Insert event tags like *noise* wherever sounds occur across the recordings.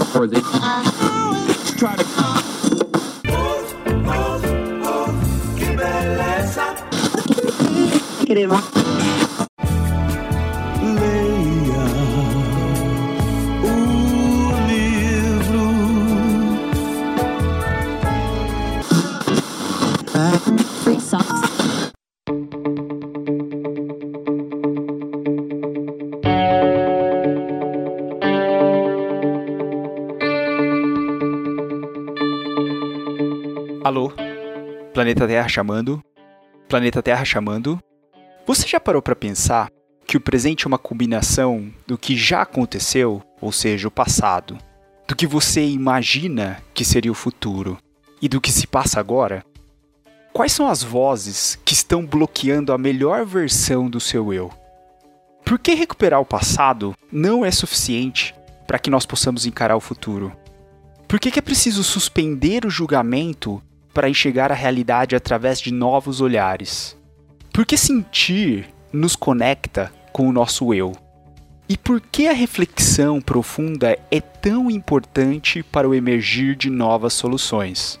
for the *laughs* try to queremos Planeta Terra chamando? Planeta Terra chamando? Você já parou para pensar que o presente é uma combinação do que já aconteceu, ou seja, o passado, do que você imagina que seria o futuro e do que se passa agora? Quais são as vozes que estão bloqueando a melhor versão do seu eu? Por que recuperar o passado não é suficiente para que nós possamos encarar o futuro? Por que, que é preciso suspender o julgamento para enxergar a realidade através de novos olhares? Por que sentir nos conecta com o nosso eu? E por que a reflexão profunda é tão importante para o emergir de novas soluções?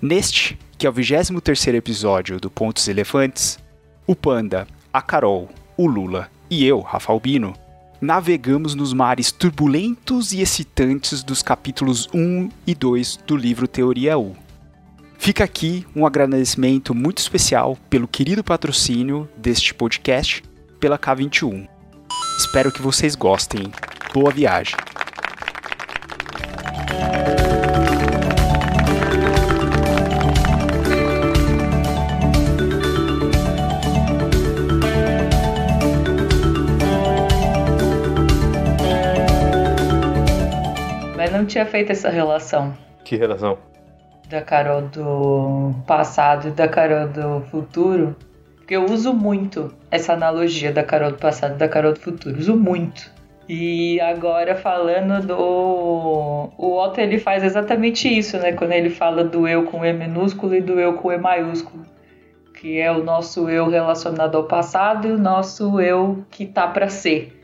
Neste, que é o 23 episódio do Pontos Elefantes, o Panda, a Carol, o Lula e eu, Rafa Albino, navegamos nos mares turbulentos e excitantes dos capítulos 1 e 2 do livro Teoria U. Fica aqui um agradecimento muito especial pelo querido patrocínio deste podcast pela K21. Espero que vocês gostem. Boa viagem. Mas não tinha feito essa relação Que relação? Da Carol do passado e da Carol do futuro. Porque eu uso muito essa analogia da Carol do passado e da Carol do futuro. Uso muito. E agora falando do. O Otto ele faz exatamente isso, né? Quando ele fala do eu com E minúsculo e do eu com E maiúsculo. Que é o nosso eu relacionado ao passado e o nosso eu que tá para ser.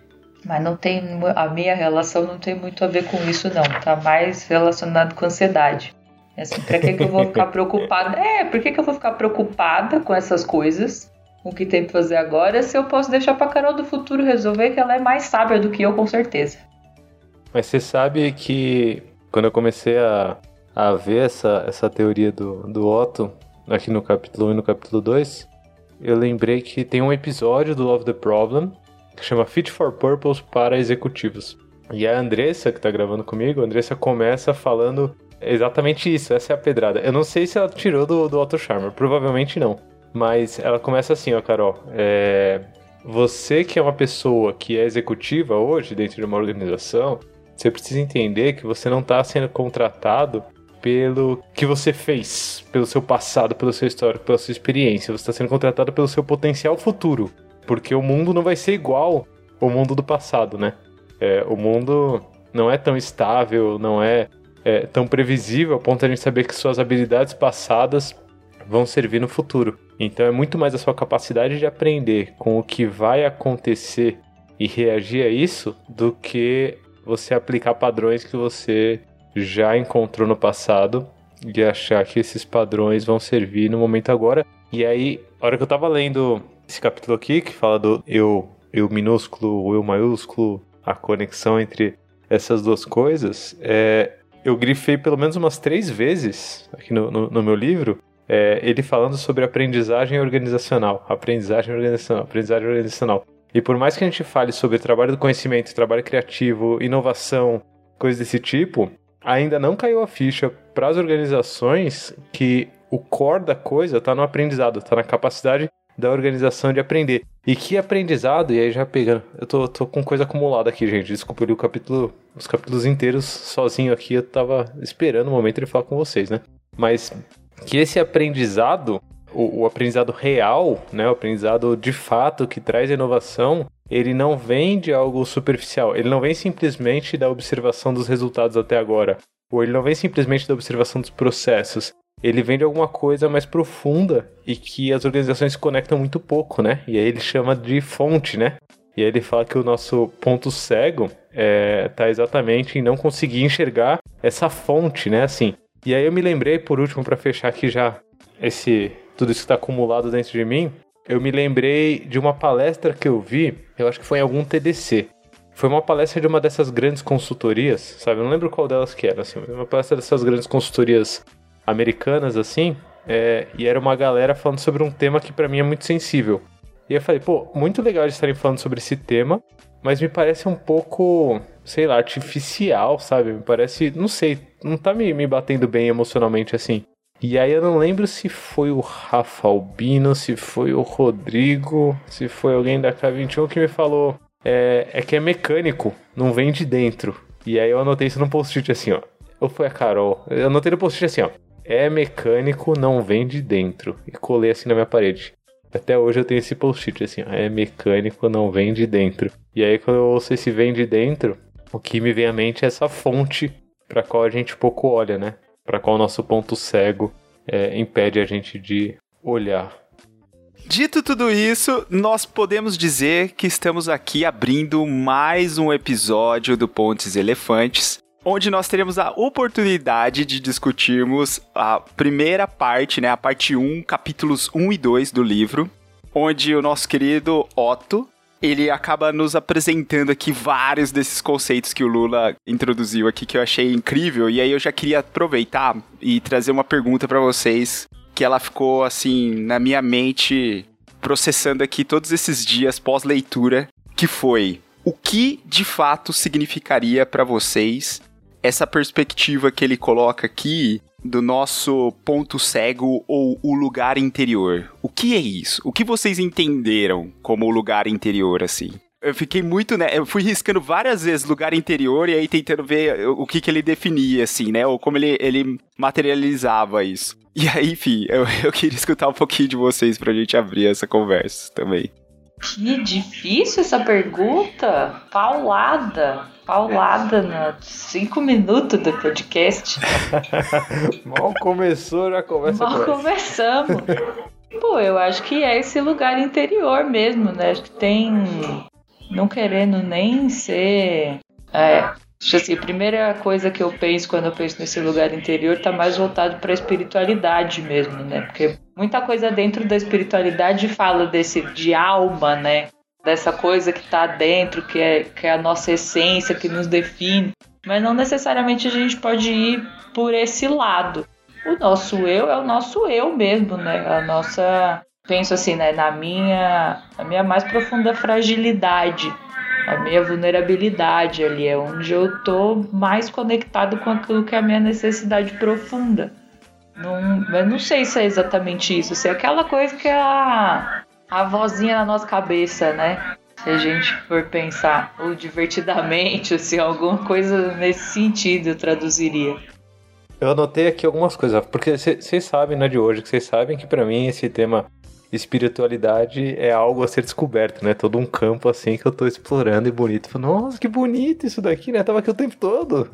Mas não tem. A minha relação não tem muito a ver com isso, não. Tá mais relacionado com ansiedade. Assim, pra que, que eu vou ficar *laughs* preocupada? É, por que, que eu vou ficar preocupada com essas coisas? Com o que tem pra fazer agora, se eu posso deixar pra Carol do futuro resolver, que ela é mais sábia do que eu, com certeza. Mas você sabe que quando eu comecei a, a ver essa, essa teoria do, do Otto, aqui no capítulo 1 e no capítulo 2, eu lembrei que tem um episódio do Love the Problem que chama Fit for Purpose para executivos. E a Andressa, que tá gravando comigo, a Andressa começa falando exatamente isso, essa é a pedrada. Eu não sei se ela tirou do, do Otto Charmer, provavelmente não. Mas ela começa assim, ó, Carol. É, você que é uma pessoa que é executiva hoje dentro de uma organização, você precisa entender que você não está sendo contratado pelo que você fez, pelo seu passado, pelo seu histórico, pela sua experiência. Você está sendo contratado pelo seu potencial futuro. Porque o mundo não vai ser igual ao mundo do passado, né? É, o mundo não é tão estável, não é, é tão previsível a ponto de a gente saber que suas habilidades passadas vão servir no futuro. Então é muito mais a sua capacidade de aprender com o que vai acontecer e reagir a isso do que você aplicar padrões que você já encontrou no passado e achar que esses padrões vão servir no momento agora. E aí, a hora que eu tava lendo esse capítulo aqui, que fala do eu, eu minúsculo, eu maiúsculo, a conexão entre essas duas coisas, é, eu grifei pelo menos umas três vezes aqui no, no, no meu livro é, ele falando sobre aprendizagem organizacional, aprendizagem organizacional, aprendizagem organizacional. E por mais que a gente fale sobre trabalho do conhecimento, trabalho criativo, inovação, coisas desse tipo, ainda não caiu a ficha para as organizações que o core da coisa está no aprendizado, está na capacidade da organização de aprender. E que aprendizado, e aí já pegando, eu tô, tô com coisa acumulada aqui, gente. Desculpa, eu li o capítulo, os capítulos inteiros sozinho aqui, eu tava esperando o momento de falar com vocês, né? Mas que esse aprendizado, o, o, aprendizado real, né, o aprendizado de fato que traz inovação, ele não vem de algo superficial, ele não vem simplesmente da observação dos resultados até agora, ou ele não vem simplesmente da observação dos processos. Ele vem de alguma coisa mais profunda e que as organizações se conectam muito pouco, né? E aí ele chama de fonte, né? E aí ele fala que o nosso ponto cego é, tá exatamente em não conseguir enxergar essa fonte, né? Assim. E aí eu me lembrei, por último, para fechar aqui já esse tudo isso que está acumulado dentro de mim, eu me lembrei de uma palestra que eu vi, eu acho que foi em algum TDC. Foi uma palestra de uma dessas grandes consultorias, sabe? Eu não lembro qual delas que era, assim, uma palestra dessas grandes consultorias americanas, assim, é, e era uma galera falando sobre um tema que para mim é muito sensível. E eu falei, pô, muito legal de estarem falando sobre esse tema, mas me parece um pouco, sei lá, artificial, sabe? Me parece, não sei, não tá me, me batendo bem emocionalmente assim. E aí eu não lembro se foi o Rafa Albino, se foi o Rodrigo, se foi alguém da K21 que me falou. É, é que é mecânico, não vem de dentro. E aí eu anotei isso no post-it assim, ó. Ou foi a Carol? Eu anotei no post-it assim, ó. É mecânico, não vem de dentro. E colei assim na minha parede. Até hoje eu tenho esse post-it assim. É mecânico, não vem de dentro. E aí quando eu ouço esse vem de dentro, o que me vem à mente é essa fonte para qual a gente pouco olha, né? Para qual o nosso ponto cego é, impede a gente de olhar. Dito tudo isso, nós podemos dizer que estamos aqui abrindo mais um episódio do Pontes Elefantes, onde nós teremos a oportunidade de discutirmos a primeira parte, né, a parte 1, capítulos 1 e 2 do livro, onde o nosso querido Otto ele acaba nos apresentando aqui vários desses conceitos que o Lula introduziu aqui que eu achei incrível. E aí eu já queria aproveitar e trazer uma pergunta para vocês que ela ficou assim na minha mente processando aqui todos esses dias pós leitura, que foi o que de fato significaria para vocês essa perspectiva que ele coloca aqui do nosso ponto cego ou o lugar interior. O que é isso? O que vocês entenderam como o lugar interior, assim? Eu fiquei muito, né? Eu fui riscando várias vezes lugar interior e aí tentando ver o que, que ele definia, assim, né? Ou como ele, ele materializava isso. E aí, enfim, eu, *laughs* eu queria escutar um pouquinho de vocês pra gente abrir essa conversa também. Que difícil essa pergunta. Paulada. Paulada nos cinco minutos do podcast. *laughs* Mal começou, já começa Mal começamos. Pô, eu acho que é esse lugar interior mesmo, né? Acho que tem. Não querendo nem ser. É, assim, a primeira coisa que eu penso quando eu penso nesse lugar interior tá mais voltado para a espiritualidade mesmo, né? Porque muita coisa dentro da espiritualidade fala desse de alma, né? Dessa coisa que tá dentro, que é, que é a nossa essência, que nos define. Mas não necessariamente a gente pode ir por esse lado. O nosso eu é o nosso eu mesmo, né? A nossa. Penso assim, né? Na minha, a minha mais profunda fragilidade a minha vulnerabilidade ali, é onde eu tô mais conectado com aquilo que é a minha necessidade profunda. Não, eu não sei se é exatamente isso, se é aquela coisa que é a, a vozinha na nossa cabeça, né? Se a gente for pensar, ou divertidamente, *laughs* se alguma coisa nesse sentido eu traduziria. Eu anotei aqui algumas coisas, porque vocês sabem, né, de hoje, que vocês sabem que para mim esse tema espiritualidade é algo a ser descoberto, né? Todo um campo assim que eu tô explorando e bonito. Falo, Nossa, que bonito isso daqui, né? Tava aqui o tempo todo.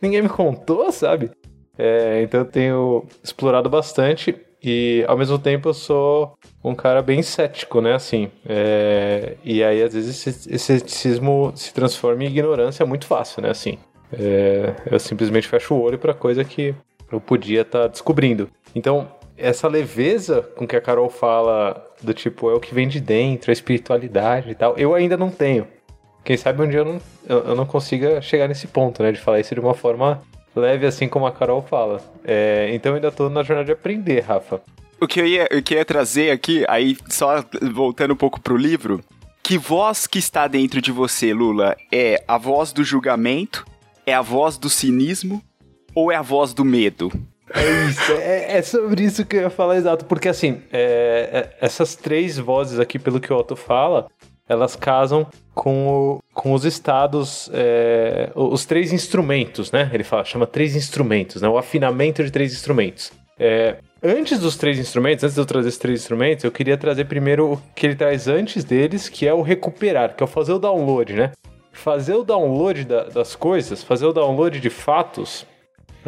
Ninguém me contou, sabe? É, então eu tenho explorado bastante e ao mesmo tempo eu sou um cara bem cético, né? Assim, é, e aí às vezes esse, esse ceticismo se transforma em ignorância muito fácil, né? Assim, é, eu simplesmente fecho o olho para coisa que eu podia estar tá descobrindo. Então essa leveza com que a Carol fala do tipo, é o que vem de dentro, a espiritualidade e tal, eu ainda não tenho. Quem sabe um dia eu não, eu, não consiga chegar nesse ponto, né? De falar isso de uma forma leve, assim como a Carol fala. É, então eu ainda tô na jornada de aprender, Rafa. O que eu ia, o que eu ia trazer aqui, aí só voltando um pouco pro livro, que voz que está dentro de você, Lula, é a voz do julgamento, é a voz do cinismo ou é a voz do medo? É isso, é, é, sobre isso que eu ia falar exato, porque assim, é, é, essas três vozes aqui, pelo que o Otto fala, elas casam com, o, com os estados, é, os três instrumentos, né? Ele fala, chama três instrumentos, né? O afinamento de três instrumentos. É, antes dos três instrumentos, antes de eu trazer esses três instrumentos, eu queria trazer primeiro o que ele traz antes deles, que é o recuperar, que é o fazer o download, né? Fazer o download da, das coisas, fazer o download de fatos,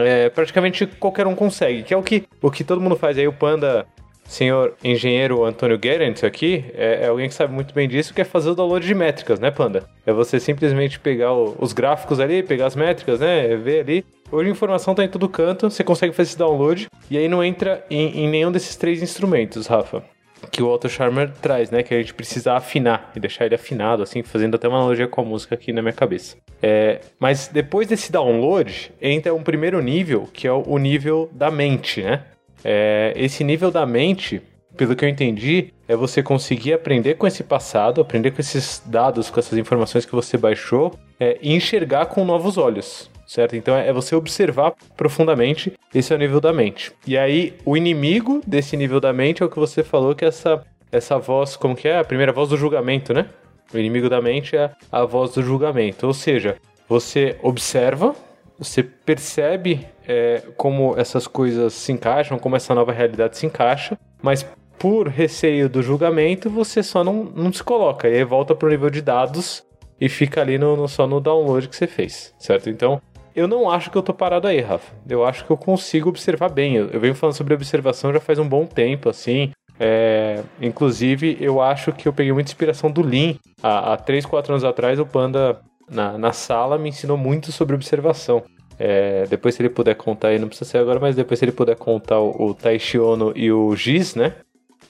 é, praticamente qualquer um consegue, que é o que, o que todo mundo faz. Aí o Panda senhor engenheiro Antônio Gerent aqui é, é, alguém que sabe muito bem disso, que é fazer o download de métricas, né, Panda? É você simplesmente pegar o, os gráficos ali, pegar as métricas, né, ver ali. Hoje a informação tá em todo canto, você consegue fazer esse download e aí não entra em, em nenhum desses três instrumentos, Rafa que o Otto Charmer traz, né? Que a gente precisa afinar e deixar ele afinado, assim, fazendo até uma analogia com a música aqui na minha cabeça. É, mas depois desse download, entra um primeiro nível, que é o nível da mente, né? É, esse nível da mente, pelo que eu entendi, é você conseguir aprender com esse passado, aprender com esses dados, com essas informações que você baixou é, e enxergar com novos olhos certo? Então é você observar profundamente, esse é o nível da mente. E aí, o inimigo desse nível da mente é o que você falou, que é essa, essa voz, como que é? A primeira voz do julgamento, né? O inimigo da mente é a voz do julgamento. Ou seja, você observa, você percebe é, como essas coisas se encaixam, como essa nova realidade se encaixa, mas por receio do julgamento, você só não, não se coloca. E aí volta para o nível de dados e fica ali no, no, só no download que você fez, certo? Então, eu não acho que eu tô parado aí, Rafa. Eu acho que eu consigo observar bem. Eu, eu venho falando sobre observação já faz um bom tempo, assim. É, inclusive, eu acho que eu peguei muita inspiração do Lean. Há, há 3, 4 anos atrás, o Panda, na, na sala, me ensinou muito sobre observação. É, depois, se ele puder contar aí, não precisa ser agora, mas depois, se ele puder contar o, o Taishi Ono e o Giz, né?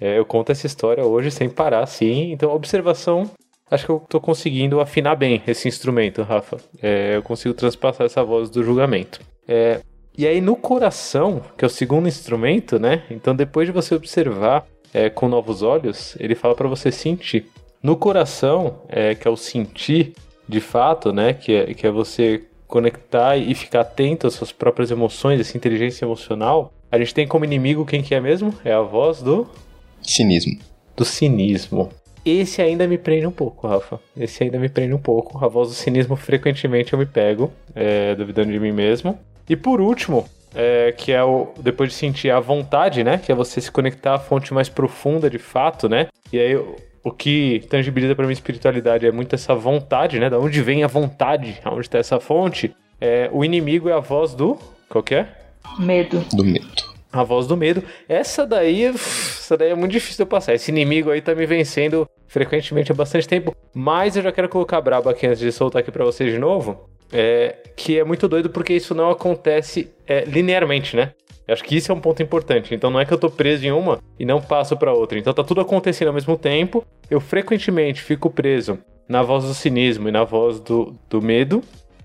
É, eu conto essa história hoje sem parar, sim. Então, observação acho que eu tô conseguindo afinar bem esse instrumento, Rafa. É, eu consigo transpassar essa voz do julgamento. É, e aí no coração, que é o segundo instrumento, né? Então depois de você observar é, com novos olhos, ele fala para você sentir. No coração, é, que é o sentir de fato, né? Que é, que é você conectar e ficar atento às suas próprias emoções, essa inteligência emocional. A gente tem como inimigo quem que é mesmo? É a voz do cinismo. Do cinismo. Esse ainda me prende um pouco, Rafa. Esse ainda me prende um pouco. A voz do cinismo frequentemente eu me pego, é, duvidando de mim mesmo. E por último, é, que é o depois de sentir a vontade, né? Que é você se conectar à fonte mais profunda de fato, né? E aí o que tangibiliza para mim espiritualidade é muito essa vontade, né? Da onde vem a vontade? Aonde está essa fonte? É, o inimigo é a voz do. Qual que é? Medo. Do medo. A voz do medo. Essa daí, essa daí é muito difícil de eu passar. Esse inimigo aí tá me vencendo frequentemente há bastante tempo. Mas eu já quero colocar brabo aqui antes de soltar aqui para vocês de novo. É, que é muito doido porque isso não acontece é, linearmente, né? Eu acho que isso é um ponto importante. Então não é que eu tô preso em uma e não passo para outra. Então tá tudo acontecendo ao mesmo tempo. Eu frequentemente fico preso na voz do cinismo e na voz do, do medo.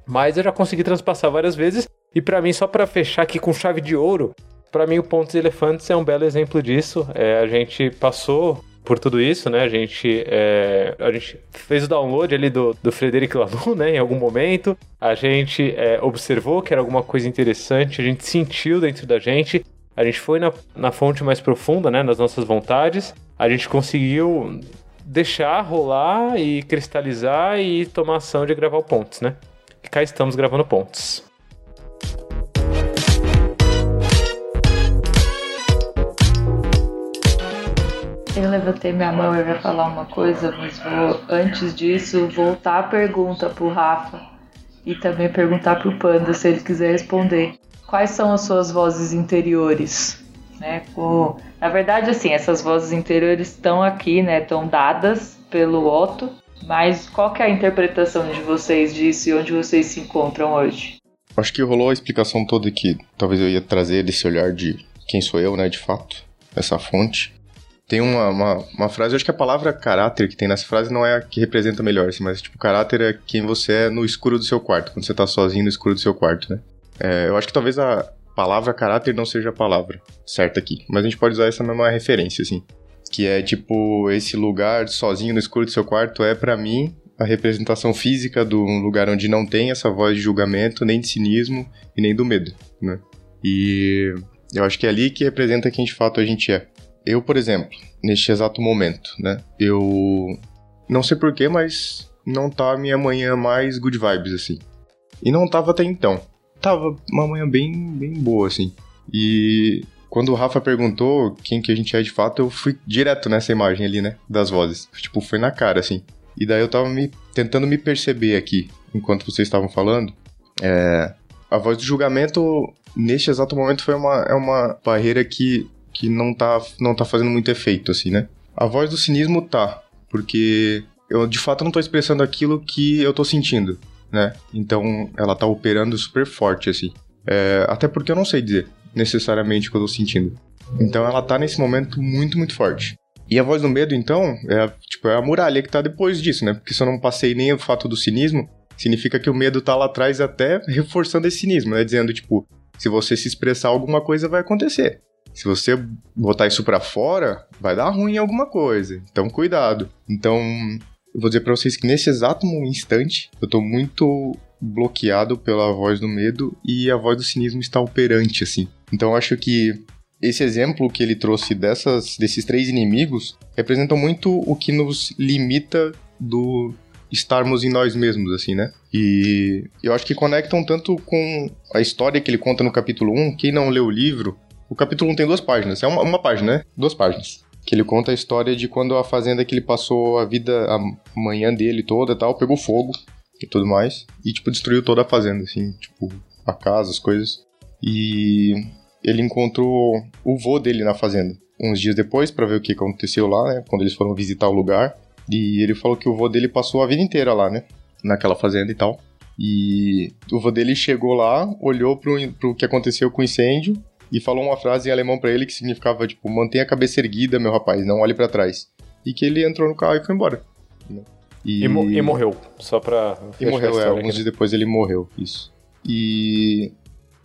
Mas eu já consegui transpassar várias vezes. E para mim, só para fechar aqui com chave de ouro, para mim, o Pontos Elefantes é um belo exemplo disso. É, a gente passou por tudo isso, né? A gente, é, a gente fez o download ali do, do Frederic Laloux, né? Em algum momento. A gente é, observou que era alguma coisa interessante, a gente sentiu dentro da gente. A gente foi na, na fonte mais profunda, né? Nas nossas vontades. A gente conseguiu deixar rolar e cristalizar e tomar ação de gravar o Pontes, né? E cá estamos gravando Pontes. Eu levantei minha mão e ia falar uma coisa, mas vou, antes disso, voltar a pergunta pro Rafa e também perguntar pro Panda se ele quiser responder. Quais são as suas vozes interiores? Né? Com, na verdade, assim, essas vozes interiores estão aqui, né? Estão dadas pelo Otto, mas qual que é a interpretação de vocês disso e onde vocês se encontram hoje? Acho que rolou a explicação toda que talvez eu ia trazer desse olhar de quem sou eu, né, de fato, essa fonte. Tem uma, uma, uma, frase, acho que a palavra caráter que tem nessa frase não é a que representa melhor, assim, mas tipo, caráter é quem você é no escuro do seu quarto, quando você tá sozinho no escuro do seu quarto, né? É, eu acho que talvez a palavra caráter não seja a palavra certa aqui, mas a gente pode usar essa mesma referência, assim. Que é tipo, esse lugar sozinho no escuro do seu quarto é para mim a representação física de um lugar onde não tem essa voz de julgamento, nem de cinismo e nem do medo, né? E eu acho que é ali que representa quem de fato a gente é. Eu, por exemplo, neste exato momento, né? Eu não sei porquê, mas não tá a minha manhã mais good vibes, assim. E não tava até então. Tava uma manhã bem, bem boa, assim. E quando o Rafa perguntou quem que a gente é de fato, eu fui direto nessa imagem ali, né? Das vozes. Tipo, foi na cara, assim. E daí eu tava me, tentando me perceber aqui, enquanto vocês estavam falando. É, a voz do julgamento, neste exato momento, foi uma, é uma barreira que que não tá, não tá fazendo muito efeito, assim, né? A voz do cinismo tá, porque eu de fato não tô expressando aquilo que eu tô sentindo, né? Então ela tá operando super forte, assim. É, até porque eu não sei dizer necessariamente o que eu tô sentindo. Então ela tá nesse momento muito, muito forte. E a voz do medo, então, é, tipo, é a muralha que tá depois disso, né? Porque se eu não passei nem o fato do cinismo, significa que o medo tá lá atrás até reforçando esse cinismo, né? Dizendo, tipo, se você se expressar alguma coisa vai acontecer. Se você botar isso para fora, vai dar ruim em alguma coisa. Então, cuidado. Então, eu vou dizer para vocês que nesse exato instante, eu tô muito bloqueado pela voz do medo e a voz do cinismo está operante, assim. Então, acho que esse exemplo que ele trouxe dessas, desses três inimigos representam muito o que nos limita do estarmos em nós mesmos, assim, né? E eu acho que conectam tanto com a história que ele conta no capítulo 1. Quem não leu o livro, o capítulo 1 tem duas páginas. É uma, uma página, né? Duas páginas. Que ele conta a história de quando a fazenda que ele passou a vida, a manhã dele toda e tal, pegou fogo e tudo mais. E, tipo, destruiu toda a fazenda, assim, tipo, a casa, as coisas. E ele encontrou o vô dele na fazenda. Uns dias depois, para ver o que aconteceu lá, né? Quando eles foram visitar o lugar. E ele falou que o vô dele passou a vida inteira lá, né? Naquela fazenda e tal. E o vô dele chegou lá, olhou pro, pro que aconteceu com o incêndio e falou uma frase em alemão para ele que significava, tipo, mantenha a cabeça erguida, meu rapaz, não olhe para trás. E que ele entrou no carro e foi embora. Né? E... E, mo e, morreu, só pra. E morreu, é, alguns dias depois ele morreu, isso. E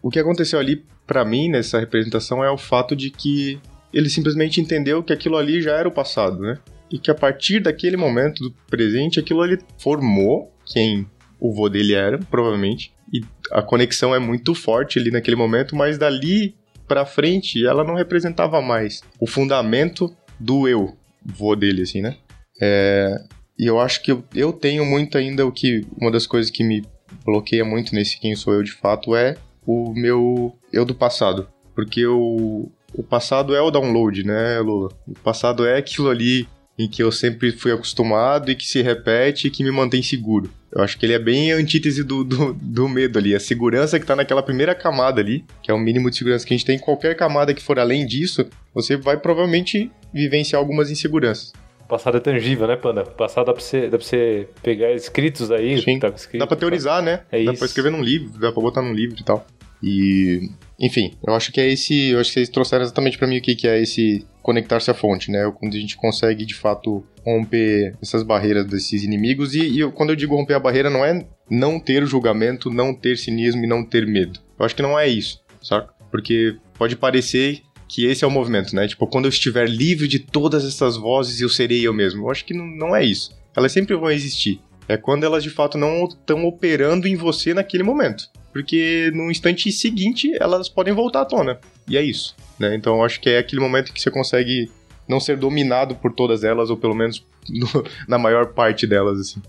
o que aconteceu ali para mim nessa representação é o fato de que ele simplesmente entendeu que aquilo ali já era o passado, né? E que a partir daquele momento do presente, aquilo ali formou quem o vô dele era, provavelmente. E a conexão é muito forte ali naquele momento, mas dali para frente ela não representava mais o fundamento do eu, vô dele, assim, né? É, e eu acho que eu, eu tenho muito ainda o que. Uma das coisas que me bloqueia muito nesse quem sou eu de fato é o meu eu do passado. Porque o, o passado é o download, né, Lula? O passado é aquilo ali em que eu sempre fui acostumado e que se repete e que me mantém seguro. Eu acho que ele é bem a antítese do, do, do, medo ali. A segurança que tá naquela primeira camada ali, que é o mínimo de segurança que a gente tem. Qualquer camada que for além disso, você vai provavelmente vivenciar algumas inseguranças. O passado é tangível, né, Panda? Passado dá pra você, dá pra você pegar escritos aí. Sim, tá escrito, dá pra teorizar, né? É dá isso. pra escrever num livro, dá pra botar num livro e tal. E, enfim, eu acho que é esse. Eu acho que vocês trouxeram exatamente para mim o que, que é esse conectar-se à fonte, né? Quando a gente consegue de fato romper essas barreiras desses inimigos. E, e eu, quando eu digo romper a barreira, não é não ter julgamento, não ter cinismo e não ter medo. Eu acho que não é isso, saca? Porque pode parecer que esse é o movimento, né? Tipo, quando eu estiver livre de todas essas vozes, eu serei eu mesmo. Eu acho que não, não é isso. Elas sempre vão existir. É quando elas de fato não estão operando em você naquele momento porque no instante seguinte elas podem voltar à tona. E é isso. Né? Então eu acho que é aquele momento que você consegue não ser dominado por todas elas, ou pelo menos no, na maior parte delas, assim.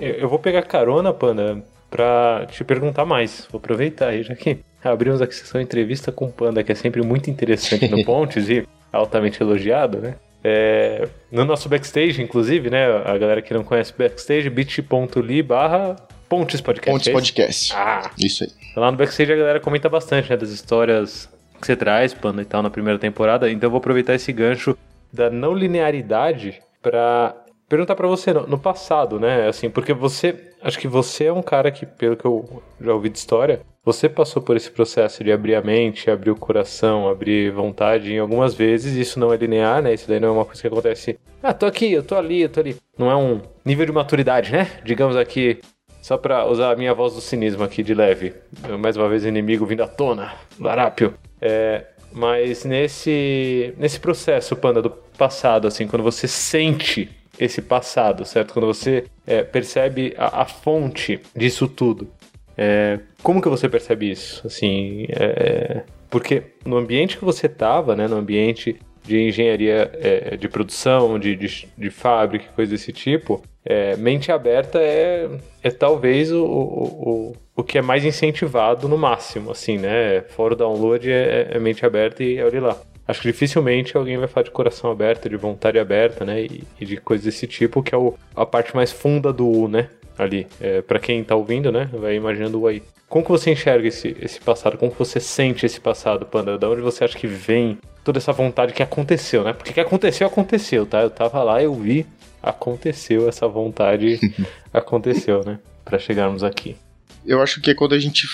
Eu vou pegar carona, Panda, pra te perguntar mais. Vou aproveitar aí, já que abrimos a sessão entrevista com o Panda, que é sempre muito interessante no *laughs* Pontes e altamente elogiado, né? É, no nosso backstage, inclusive, né? A galera que não conhece backstage, bit.ly barra Pontes Podcast. Pontes é Podcast. Ah, isso aí. Lá no backstage a galera comenta bastante, né, das histórias que você traz, Panda, e tal, na primeira temporada. Então eu vou aproveitar esse gancho da não linearidade para perguntar para você no, passado, né? Assim, porque você, acho que você é um cara que, pelo que eu já ouvi de história, você passou por esse processo de abrir a mente, abrir o coração, abrir vontade em algumas vezes. Isso não é linear, né? Isso daí não é uma coisa que acontece. Ah, tô aqui, eu tô ali, eu tô ali. Não é um nível de maturidade, né? Digamos aqui, só pra usar a minha voz do cinismo aqui de leve. Mais uma vez, inimigo vindo à tona. Larápio. É, mas nesse, nesse processo, Panda, do passado, assim, quando você sente esse passado, certo? Quando você é, percebe a, a, fonte disso tudo. É, como que você percebe isso? Assim, é, porque no ambiente que você estava, né, no ambiente de engenharia é, de produção, de, de, de fábrica, coisa desse tipo, é, mente aberta é, é talvez o, o, o, que é mais incentivado no máximo, assim, né? Fora o download é, é mente aberta e olhe lá. Acho que dificilmente alguém vai falar de coração aberto, de vontade aberta, né? E, e de coisas desse tipo, que é o, a parte mais funda do U, né? Ali. É, para quem tá ouvindo, né? Vai imaginando o aí. Como que você enxerga esse, esse passado? Como que você sente esse passado, Panda? Da onde você acha que vem toda essa vontade que aconteceu, né? Porque que aconteceu, aconteceu, tá? Eu tava lá, eu vi, aconteceu essa vontade, *laughs* aconteceu, né? Pra chegarmos aqui. Eu acho que é quando a gente.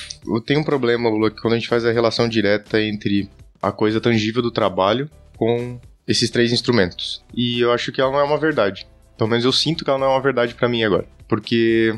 Tem um problema, Lula, que quando a gente faz a relação direta entre a coisa tangível do trabalho com esses três instrumentos. E eu acho que ela não é uma verdade. Pelo menos eu sinto que ela não é uma verdade para mim agora. Porque,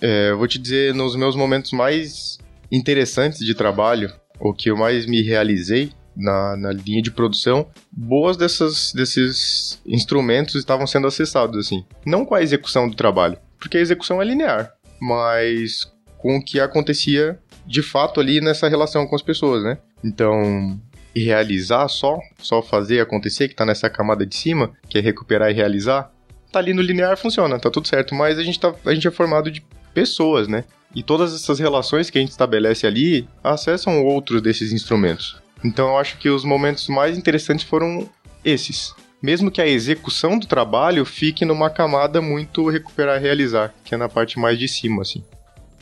é, eu vou te dizer, nos meus momentos mais interessantes de trabalho, o que eu mais me realizei na, na linha de produção, boas dessas, desses instrumentos estavam sendo acessados, assim. Não com a execução do trabalho, porque a execução é linear, mas com o que acontecia de fato ali nessa relação com as pessoas, né? Então, realizar só, só fazer acontecer, que tá nessa camada de cima, que é recuperar e realizar, tá ali no linear funciona, tá tudo certo, mas a gente, tá, a gente é formado de pessoas, né? E todas essas relações que a gente estabelece ali acessam outros desses instrumentos. Então eu acho que os momentos mais interessantes foram esses. Mesmo que a execução do trabalho fique numa camada muito recuperar realizar, que é na parte mais de cima, assim.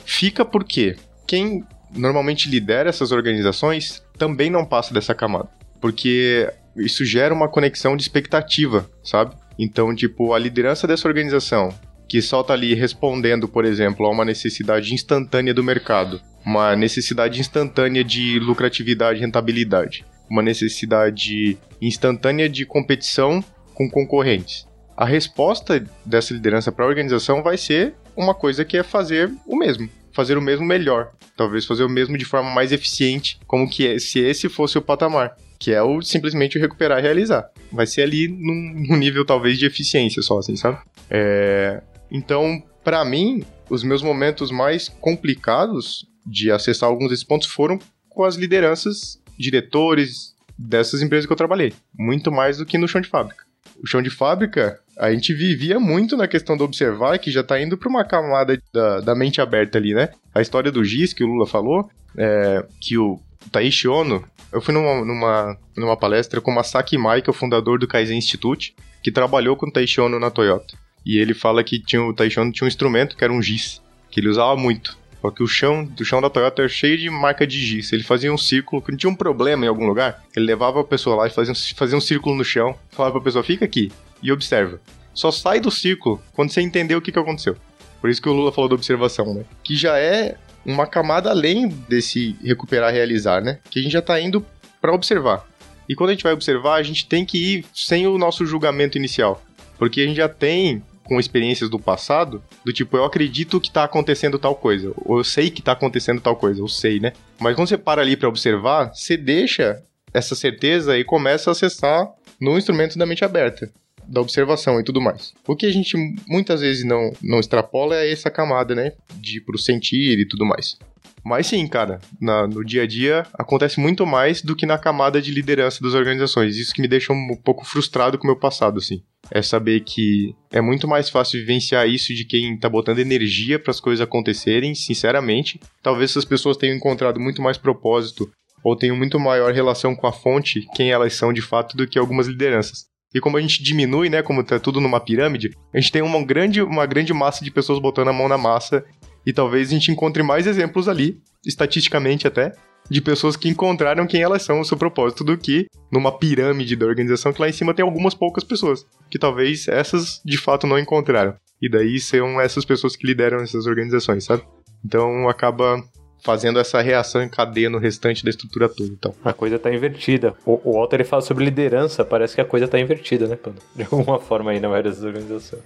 Fica porque quem normalmente lidera essas organizações também não passa dessa camada. Porque isso gera uma conexão de expectativa, sabe? Então, tipo, a liderança dessa organização, que só tá ali respondendo, por exemplo, a uma necessidade instantânea do mercado, uma necessidade instantânea de lucratividade e rentabilidade, uma necessidade instantânea de competição com concorrentes. A resposta dessa liderança para a organização vai ser uma coisa que é fazer o mesmo, fazer o mesmo melhor, talvez fazer o mesmo de forma mais eficiente, como que é, se esse fosse o patamar, que é o simplesmente recuperar e realizar. Vai ser ali num, num nível talvez de eficiência só, assim, sabe? É... Então, para mim, os meus momentos mais complicados de acessar alguns desses pontos foram com as lideranças, diretores dessas empresas que eu trabalhei, muito mais do que no chão de fábrica. O chão de fábrica, a gente vivia muito na questão do observar, que já tá indo para uma camada da, da mente aberta ali, né? A história do GIS que o Lula falou, é, que o Taishi Ono, eu fui numa, numa, numa palestra com o Masaki Mai, que é o fundador do Kaizen Institute, que trabalhou com o Taishi Ono na Toyota. E ele fala que tinha, o Taishi Ono tinha um instrumento que era um GIS, que ele usava muito. Porque o chão, o chão da Toyota era cheio de marca de giz. Ele fazia um círculo, quando tinha um problema em algum lugar, ele levava a pessoa lá e fazia fazia um círculo no chão, falava pra pessoa, fica aqui e observa. Só sai do círculo quando você entender o que, que aconteceu. Por isso que o Lula falou da observação, né? Que já é uma camada além desse recuperar realizar, né? Que a gente já tá indo para observar. E quando a gente vai observar, a gente tem que ir sem o nosso julgamento inicial. Porque a gente já tem com experiências do passado, do tipo, eu acredito que tá acontecendo tal coisa, ou eu sei que tá acontecendo tal coisa, eu sei, né? Mas quando você para ali para observar, você deixa essa certeza e começa a acessar no instrumento da mente aberta, da observação e tudo mais. O que a gente muitas vezes não, não extrapola é essa camada, né? De pro sentir e tudo mais. Mas sim, cara, na, no dia a dia acontece muito mais do que na camada de liderança das organizações. Isso que me deixa um pouco frustrado com o meu passado, assim é saber que é muito mais fácil vivenciar isso de quem tá botando energia para as coisas acontecerem, sinceramente. Talvez essas pessoas tenham encontrado muito mais propósito ou tenham muito maior relação com a fonte, quem elas são de fato, do que algumas lideranças. E como a gente diminui, né, como tá tudo numa pirâmide, a gente tem uma grande, uma grande massa de pessoas botando a mão na massa e talvez a gente encontre mais exemplos ali, estatisticamente até, de pessoas que encontraram quem elas são, o seu propósito, do que numa pirâmide da organização que lá em cima tem algumas poucas pessoas, que talvez essas de fato não encontraram. E daí são essas pessoas que lideram essas organizações, sabe? Então acaba fazendo essa reação em cadeia no restante da estrutura toda. Então. A coisa tá invertida. O, o Walter ele fala sobre liderança, parece que a coisa tá invertida, né, Pando? De alguma forma aí na maioria das organizações.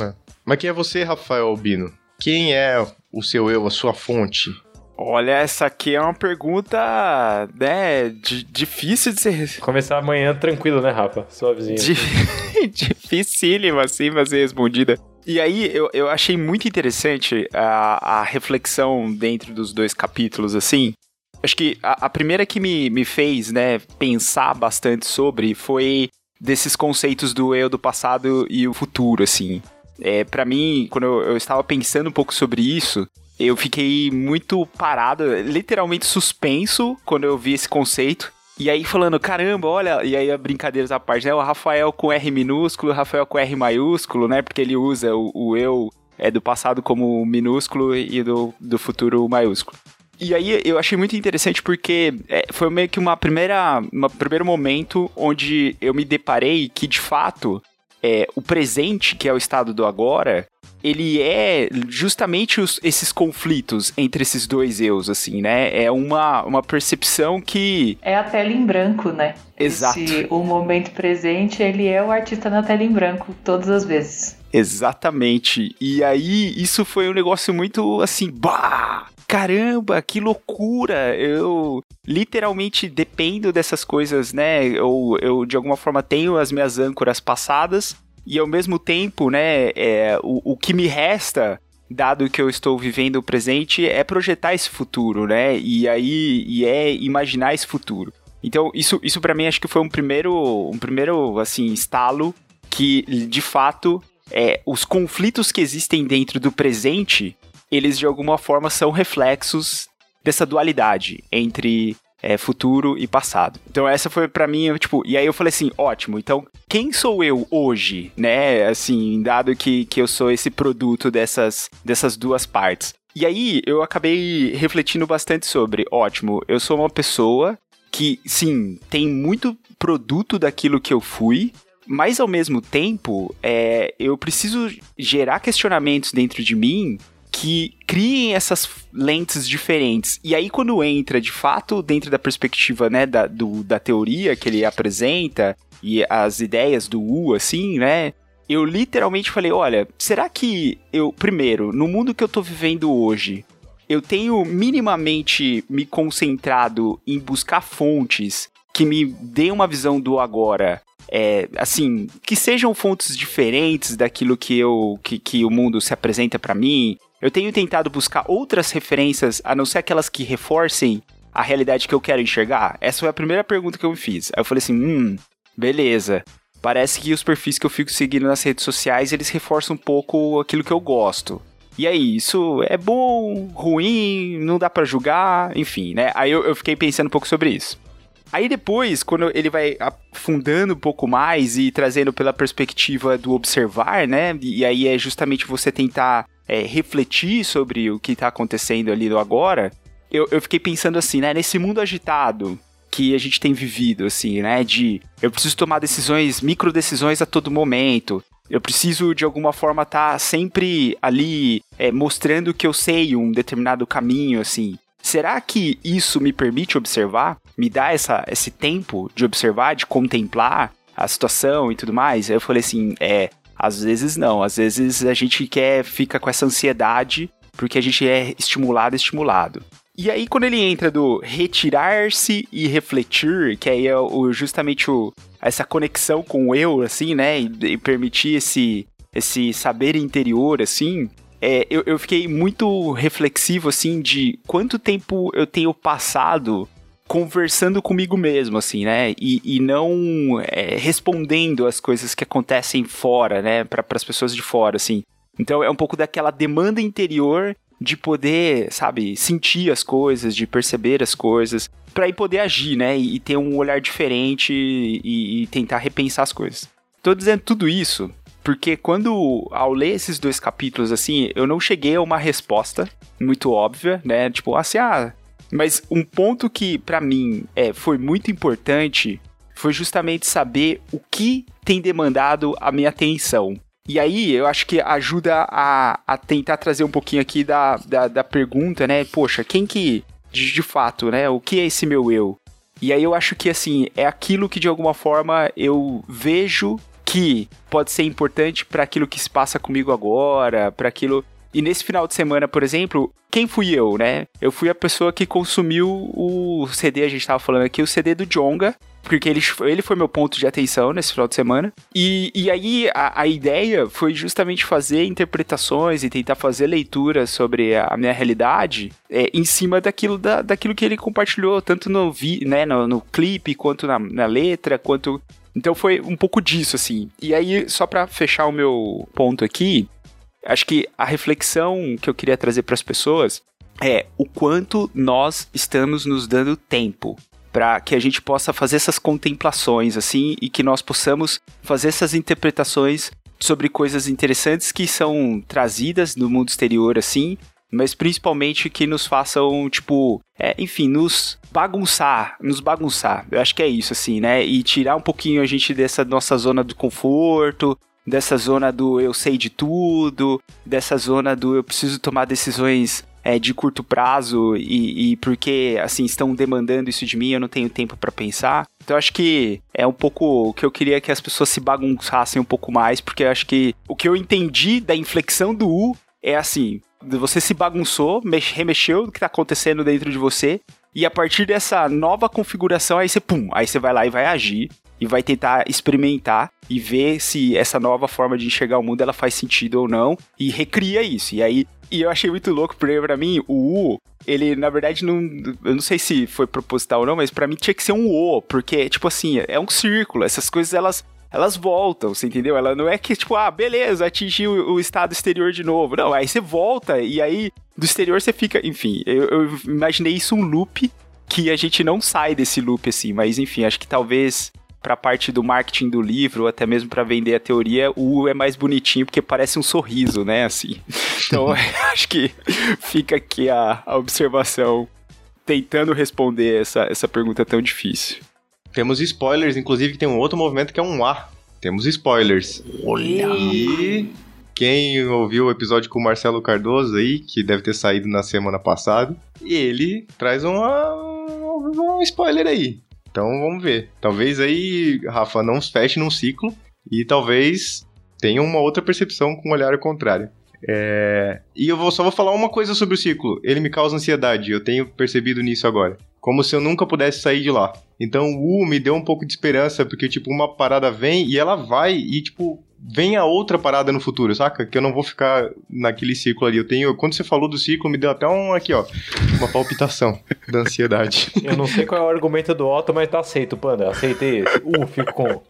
É. Mas quem é você, Rafael Albino? Quem é o seu eu, a sua fonte? Olha, essa aqui é uma pergunta, né, difícil de ser... Começar amanhã tranquilo, né, Rafa? Suavezinho. Di... *laughs* Dificílima, assim, pra ser respondida. E aí, eu, eu achei muito interessante a, a reflexão dentro dos dois capítulos, assim. Acho que a, a primeira que me, me fez, né, pensar bastante sobre foi desses conceitos do eu do passado e o futuro, assim. É, para mim, quando eu, eu estava pensando um pouco sobre isso, eu fiquei muito parado, literalmente suspenso quando eu vi esse conceito. E aí falando, caramba, olha, e aí a brincadeira à parte, né? O Rafael com R minúsculo, o Rafael com R maiúsculo, né? Porque ele usa o, o eu é do passado como minúsculo e do, do futuro maiúsculo. E aí eu achei muito interessante porque é, foi meio que uma primeira, um primeiro momento onde eu me deparei que, de fato, é, o presente, que é o estado do agora, ele é justamente os, esses conflitos entre esses dois eus, assim, né? É uma, uma percepção que. É a tela em branco, né? Exato. Esse, o momento presente, ele é o artista na tela em branco, todas as vezes. Exatamente. E aí, isso foi um negócio muito assim, bah! Caramba, que loucura! Eu literalmente dependo dessas coisas, né? Eu, eu de alguma forma tenho as minhas âncoras passadas e ao mesmo tempo, né, é, o, o que me resta dado que eu estou vivendo o presente, é projetar esse futuro, né? E aí e é imaginar esse futuro. Então, isso, isso para mim acho que foi um primeiro, um primeiro assim, estalo que de fato é, os conflitos que existem dentro do presente, eles de alguma forma são reflexos dessa dualidade entre é, futuro e passado. Então essa foi para mim, tipo, e aí eu falei assim, ótimo, então quem sou eu hoje, né? Assim, dado que, que eu sou esse produto dessas, dessas duas partes. E aí eu acabei refletindo bastante sobre, ótimo, eu sou uma pessoa que, sim, tem muito produto daquilo que eu fui, mas ao mesmo tempo, é, eu preciso gerar questionamentos dentro de mim que criem essas lentes diferentes. E aí, quando entra de fato dentro da perspectiva né, da, do, da teoria que ele apresenta e as ideias do U, assim, né? Eu literalmente falei: olha, será que eu, primeiro, no mundo que eu tô vivendo hoje, eu tenho minimamente me concentrado em buscar fontes que me deem uma visão do agora é, assim, que sejam fontes diferentes daquilo que eu que, que o mundo se apresenta para mim, eu tenho tentado buscar outras referências, a não ser aquelas que reforcem a realidade que eu quero enxergar? Essa foi a primeira pergunta que eu me fiz. Aí eu falei assim: hum, beleza. Parece que os perfis que eu fico seguindo nas redes sociais eles reforçam um pouco aquilo que eu gosto. E aí, isso é bom, ruim, não dá para julgar, enfim, né? Aí eu, eu fiquei pensando um pouco sobre isso. Aí depois, quando ele vai afundando um pouco mais e trazendo pela perspectiva do observar, né? E aí é justamente você tentar é, refletir sobre o que está acontecendo ali no agora, eu, eu fiquei pensando assim, né? Nesse mundo agitado que a gente tem vivido, assim, né? De eu preciso tomar decisões, micro decisões a todo momento. Eu preciso, de alguma forma, estar tá sempre ali é, mostrando que eu sei um determinado caminho, assim. Será que isso me permite observar? Me dá essa, esse tempo de observar, de contemplar a situação e tudo mais? Eu falei assim, é, às vezes não. Às vezes a gente quer, fica com essa ansiedade porque a gente é estimulado, estimulado. E aí, quando ele entra do retirar-se e refletir, que aí é o, justamente o, essa conexão com o eu, assim, né? E, e permitir esse, esse saber interior, assim, é, eu, eu fiquei muito reflexivo, assim, de quanto tempo eu tenho passado conversando comigo mesmo, assim, né? E, e não é, respondendo as coisas que acontecem fora, né? Para as pessoas de fora, assim. Então é um pouco daquela demanda interior de poder, sabe, sentir as coisas, de perceber as coisas, para ir poder agir, né? E, e, ter um olhar diferente e, e tentar repensar as coisas. Tô dizendo tudo isso porque quando, ao ler esses dois capítulos, assim, eu não cheguei a uma resposta muito óbvia, né? Tipo, assim, ah. Mas um ponto que, para mim, é, foi muito importante foi justamente saber o que tem demandado a minha atenção. E aí, eu acho que ajuda a, a tentar trazer um pouquinho aqui da, da, da pergunta, né? Poxa, quem que, de, de fato, né? O que é esse meu eu? E aí eu acho que, assim, é aquilo que de alguma forma eu vejo que pode ser importante para aquilo que se passa comigo agora, para aquilo. E nesse final de semana, por exemplo, quem fui eu, né? Eu fui a pessoa que consumiu o CD, a gente tava falando aqui, o CD do Jonga, porque ele, ele foi meu ponto de atenção nesse final de semana. E, e aí a, a ideia foi justamente fazer interpretações e tentar fazer leituras sobre a, minha realidade é, em cima daquilo, da, daquilo que ele compartilhou, tanto no, vi, né, no, no clipe, quanto na, na letra, quanto então foi um pouco disso, assim. E aí, só para fechar o meu ponto aqui, acho que a reflexão que eu queria trazer para as pessoas é o quanto nós estamos nos dando tempo para que a gente possa fazer essas contemplações assim e que nós possamos fazer essas interpretações sobre coisas interessantes que são trazidas no mundo exterior assim mas principalmente que nos façam, tipo, é, enfim, nos bagunçar, nos bagunçar. Eu acho que é isso, assim, né? E tirar um pouquinho a gente dessa nossa zona do conforto, dessa zona do eu sei de tudo, dessa zona do eu preciso tomar decisões é, de curto prazo e, e, porque assim estão demandando isso de mim, eu não tenho tempo para pensar. Então acho que é um pouco o que eu queria que as pessoas se bagunçassem um pouco mais, porque acho que o que eu entendi da inflexão do U é assim, você se bagunçou, remexeu do que tá acontecendo dentro de você, e a partir dessa nova configuração, aí você, pum, aí você vai lá e vai agir e vai tentar experimentar e ver se essa nova forma de enxergar o mundo ela faz sentido ou não e recria isso. E aí e eu achei muito louco, porque pra mim, o U, ele, na verdade, não. Eu não sei se foi proposital ou não, mas para mim tinha que ser um O, porque, tipo assim, é um círculo. Essas coisas, elas. Elas voltam, você entendeu? Ela não é que, tipo, ah, beleza, atingiu o estado exterior de novo. Não, aí você volta e aí do exterior você fica. Enfim, eu, eu imaginei isso um loop que a gente não sai desse loop assim, mas enfim, acho que talvez para a parte do marketing do livro, ou até mesmo para vender a teoria, o U é mais bonitinho porque parece um sorriso, né? Assim. *laughs* Então, *laughs* acho que fica aqui a, a observação tentando responder essa, essa pergunta tão difícil. Temos spoilers, inclusive, que tem um outro movimento que é um A. Temos spoilers. Olha! E quem ouviu o episódio com o Marcelo Cardoso aí, que deve ter saído na semana passada, ele traz uma, um spoiler aí. Então vamos ver. Talvez aí, Rafa, não feche num ciclo e talvez tenha uma outra percepção com um olhar contrário. É... E eu vou, só vou falar uma coisa sobre o ciclo. Ele me causa ansiedade, eu tenho percebido nisso agora. Como se eu nunca pudesse sair de lá. Então o U me deu um pouco de esperança, porque, tipo, uma parada vem e ela vai, e, tipo, vem a outra parada no futuro, saca? Que eu não vou ficar naquele ciclo ali. Eu tenho. Quando você falou do ciclo, me deu até um aqui, ó. Uma palpitação da ansiedade. *laughs* Eu não sei qual é o argumento do Otto, mas tá aceito, Panda. Aceitei esse. Uh, fico com.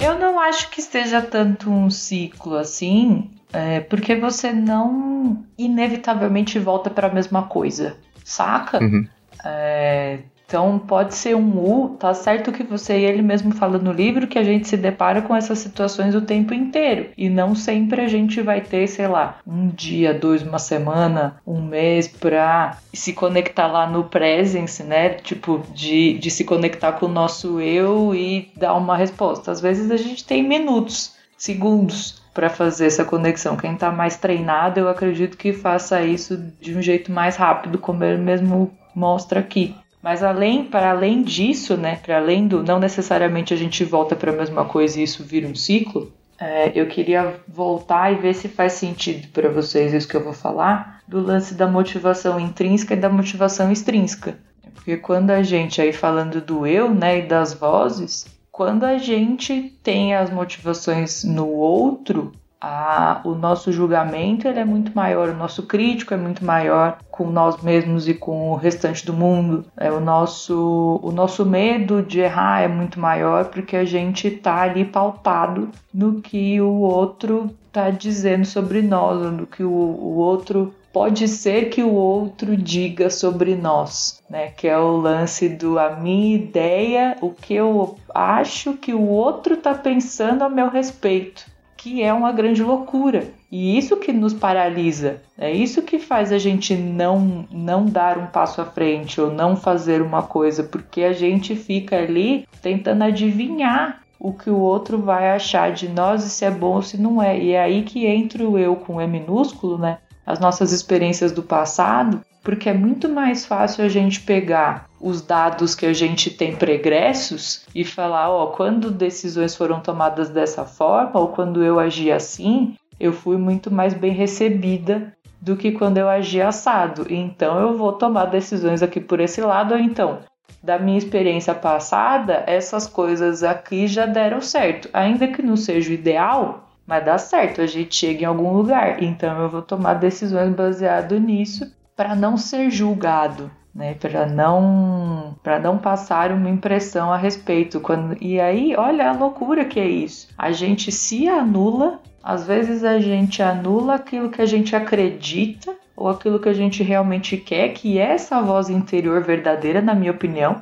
Eu não acho que esteja tanto um ciclo assim, é, porque você não inevitavelmente volta para a mesma coisa, saca? Uhum. É, então pode ser um U, tá certo que você e ele mesmo fala no livro que a gente se depara com essas situações o tempo inteiro. E não sempre a gente vai ter, sei lá, um dia, dois, uma semana, um mês pra se conectar lá no presence, né? Tipo, de, de se conectar com o nosso eu e dar uma resposta. Às vezes a gente tem minutos, segundos para fazer essa conexão. Quem está mais treinado, eu acredito que faça isso de um jeito mais rápido, como ele mesmo mostra aqui. Mas além, para além disso, né, para além do não necessariamente a gente volta para a mesma coisa e isso vira um ciclo, é, eu queria voltar e ver se faz sentido para vocês isso que eu vou falar do lance da motivação intrínseca e da motivação extrínseca. Porque quando a gente aí falando do eu, né, e das vozes, quando a gente tem as motivações no outro, a, o nosso julgamento ele é muito maior, o nosso crítico é muito maior com nós mesmos e com o restante do mundo. É o nosso o nosso medo de errar é muito maior porque a gente tá ali pautado no que o outro tá dizendo sobre nós, no que o, o outro pode ser que o outro diga sobre nós, né? Que é o lance do a minha ideia, o que eu acho que o outro tá pensando a meu respeito que é uma grande loucura. E isso que nos paralisa, é isso que faz a gente não não dar um passo à frente ou não fazer uma coisa, porque a gente fica ali tentando adivinhar o que o outro vai achar de nós e se é bom ou se não é. E é aí que entra o eu com E minúsculo, né? As nossas experiências do passado, porque é muito mais fácil a gente pegar os dados que a gente tem pregressos e falar, ó, quando decisões foram tomadas dessa forma ou quando eu agi assim, eu fui muito mais bem recebida do que quando eu agi assado. Então eu vou tomar decisões aqui por esse lado ou então da minha experiência passada, essas coisas aqui já deram certo. Ainda que não seja o ideal, mas dá certo, a gente chega em algum lugar. Então eu vou tomar decisões baseado nisso para não ser julgado, né, para não para não passar uma impressão a respeito. Quando, e aí, olha a loucura que é isso. A gente se anula, às vezes a gente anula aquilo que a gente acredita ou aquilo que a gente realmente quer, que é essa voz interior verdadeira, na minha opinião.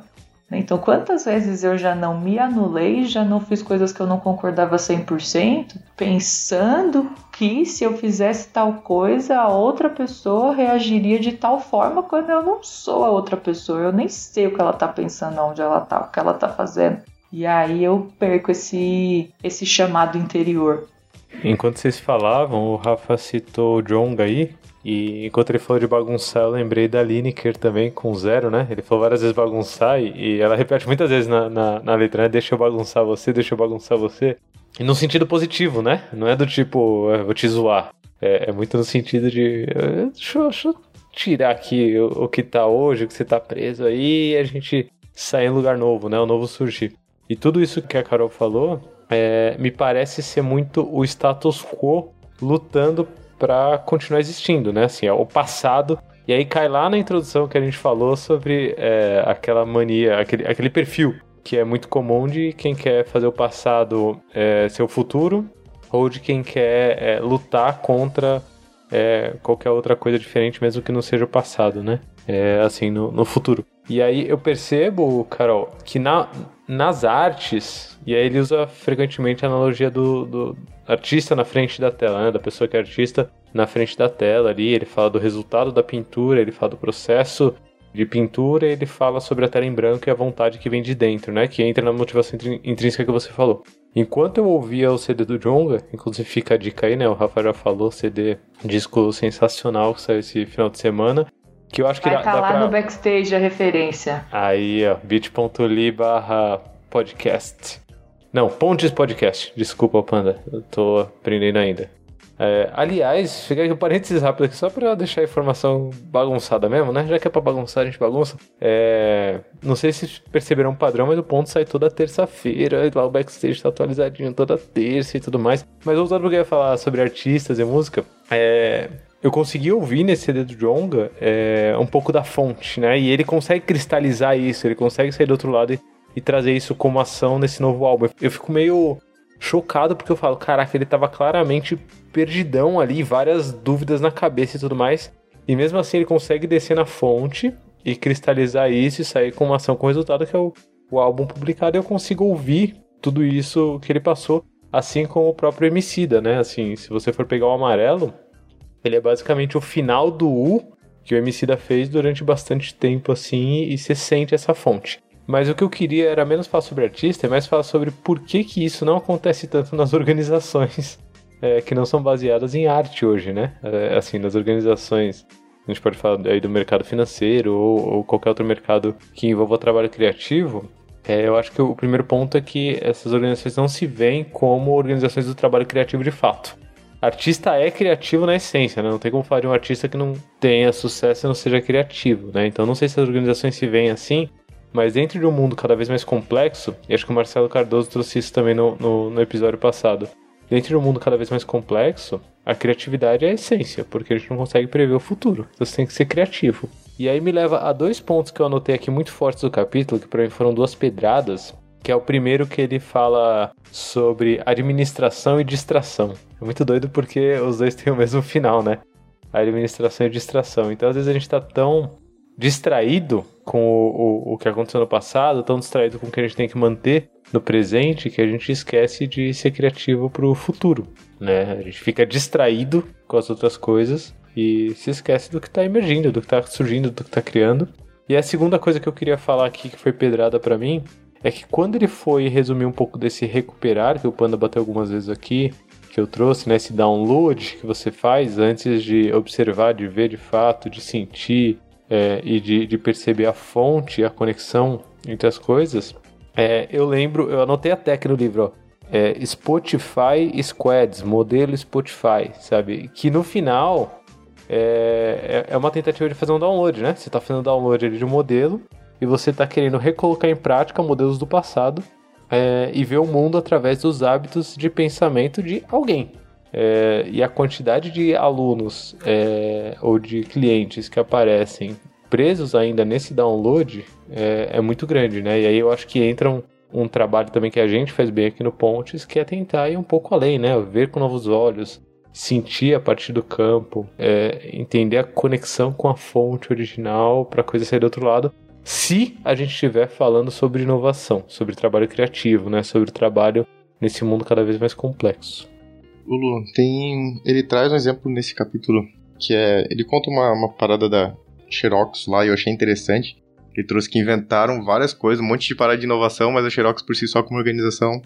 Então, quantas vezes eu já não me anulei, já não fiz coisas que eu não concordava 100%, pensando que se eu fizesse tal coisa, a outra pessoa reagiria de tal forma quando eu não sou a outra pessoa. Eu nem sei o que ela tá pensando, onde ela tá, o que ela tá fazendo. E aí eu perco esse, esse chamado interior. Enquanto vocês falavam, o Rafa citou o Jonga aí. E enquanto ele falou de bagunçar, eu lembrei da Lineker também, com zero, né? Ele falou várias vezes bagunçar e, e ela repete muitas vezes na, na, na letra, né? Deixa eu bagunçar você, deixa eu bagunçar você. E no sentido positivo, né? Não é do tipo, vou te zoar. É, é muito no sentido de. Deixa, deixa eu tirar aqui o, o, que tá hoje, o que você tá preso aí, e a gente sair em lugar novo, né? O novo surgir. E tudo isso que a Carol falou é, me parece ser muito o status quo lutando para continuar existindo, né? Assim, é o passado. E aí cai lá na introdução que a gente falou sobre é, aquela mania, aquele, aquele perfil que é muito comum de quem quer fazer o passado é, ser o futuro ou de quem quer é, lutar contra é, qualquer outra coisa diferente, mesmo que não seja o passado, né? É, assim, no, no futuro. E aí eu percebo, Carol, que na, nas artes, e aí ele usa frequentemente a analogia do, do artista na frente da tela, né? Da pessoa que é artista na frente da tela ali, ele fala do resultado da pintura, ele fala do processo de pintura, ele fala sobre a tela em branco e a vontade que vem de dentro, né? Que entra na motivação intrínseca que você falou. Enquanto eu ouvia o CD do Jonga, inclusive fica a dica aí, né? O Rafa já falou, CD disco sensacional que saiu esse final de semana. Que eu acho que Vai dá, tá dá lá pra... no backstage a referência. Aí, ó, bit.ly barra podcast. Não, Pontes Podcast. Desculpa, Panda. Eu tô aprendendo ainda. É, aliás, fica aqui um parênteses rápido aqui só pra deixar a informação bagunçada mesmo, né? Já que é pra bagunçar, a gente bagunça. É, não sei se perceberam o padrão, mas o ponto sai toda terça-feira. Lá o backstage tá atualizadinho toda terça e tudo mais. Mas voltando pro que eu ia falar sobre artistas e música, é, eu consegui ouvir nesse CD do Jonga é, um pouco da fonte, né? E ele consegue cristalizar isso, ele consegue sair do outro lado e, e trazer isso como ação nesse novo álbum. Eu fico meio chocado porque eu falo, caraca, ele tava claramente perdidão ali, várias dúvidas na cabeça e tudo mais. E mesmo assim ele consegue descer na fonte e cristalizar isso e sair com uma ação com resultado que é o, o álbum publicado e eu consigo ouvir tudo isso que ele passou, assim como o próprio Emicida, né? Assim, se você for pegar o amarelo, ele é basicamente o final do U que o Emicida fez durante bastante tempo, assim, e você sente essa fonte. Mas o que eu queria era menos falar sobre artista, e mais falar sobre por que, que isso não acontece tanto nas *laughs* organizações é, que não são baseadas em arte hoje, né? É, assim, nas organizações, a gente pode falar aí do mercado financeiro ou, ou qualquer outro mercado que envolva trabalho criativo. É, eu acho que o primeiro ponto é que essas organizações não se veem como organizações do trabalho criativo de fato artista é criativo na essência, né? Não tem como falar de um artista que não tenha sucesso e não seja criativo, né? Então não sei se as organizações se veem assim, mas dentro de um mundo cada vez mais complexo, e acho que o Marcelo Cardoso trouxe isso também no, no, no episódio passado, dentro de um mundo cada vez mais complexo, a criatividade é a essência, porque a gente não consegue prever o futuro. Então você tem que ser criativo. E aí me leva a dois pontos que eu anotei aqui muito fortes do capítulo, que para mim foram duas pedradas, que é o primeiro que ele fala sobre administração e distração. É muito doido porque os dois têm o mesmo final, né? Administração e distração. Então, às vezes, a gente tá tão distraído com o, o, o que aconteceu no passado, tão distraído com o que a gente tem que manter no presente, que a gente esquece de ser criativo pro futuro, né? A gente fica distraído com as outras coisas e se esquece do que tá emergindo, do que tá surgindo, do que tá criando. E a segunda coisa que eu queria falar aqui, que foi pedrada para mim, é que quando ele foi resumir um pouco desse recuperar, que o Panda bateu algumas vezes aqui, que eu trouxe, né, esse download que você faz antes de observar, de ver de fato, de sentir é, e de, de, perceber a fonte, a conexão entre as coisas, é, eu lembro, eu anotei até aqui no livro, ó, é, Spotify Squads, modelo Spotify, sabe? Que no final é, é, é uma tentativa de fazer um download, né? Você está fazendo download de um modelo e você está querendo recolocar em prática modelos do passado é, e ver o mundo através dos hábitos de pensamento de alguém. É, e a quantidade de alunos é, ou de clientes que aparecem presos ainda nesse download é, é, muito grande, né? E aí eu acho que entra um, um, trabalho também que a gente faz bem aqui no Pontes, que é tentar ir um pouco além, né? Ver com novos olhos, sentir a partir do campo, é, entender a conexão com a fonte original para a coisa sair do outro lado se a gente estiver falando sobre inovação, sobre trabalho criativo, né? Sobre trabalho nesse mundo cada vez mais complexo. O Lu, tem. Ele traz um exemplo nesse capítulo que é. Ele conta uma, uma parada da Xerox lá e eu achei interessante. Ele trouxe que inventaram várias coisas, um monte de parada de inovação, mas a Xerox por si só como organização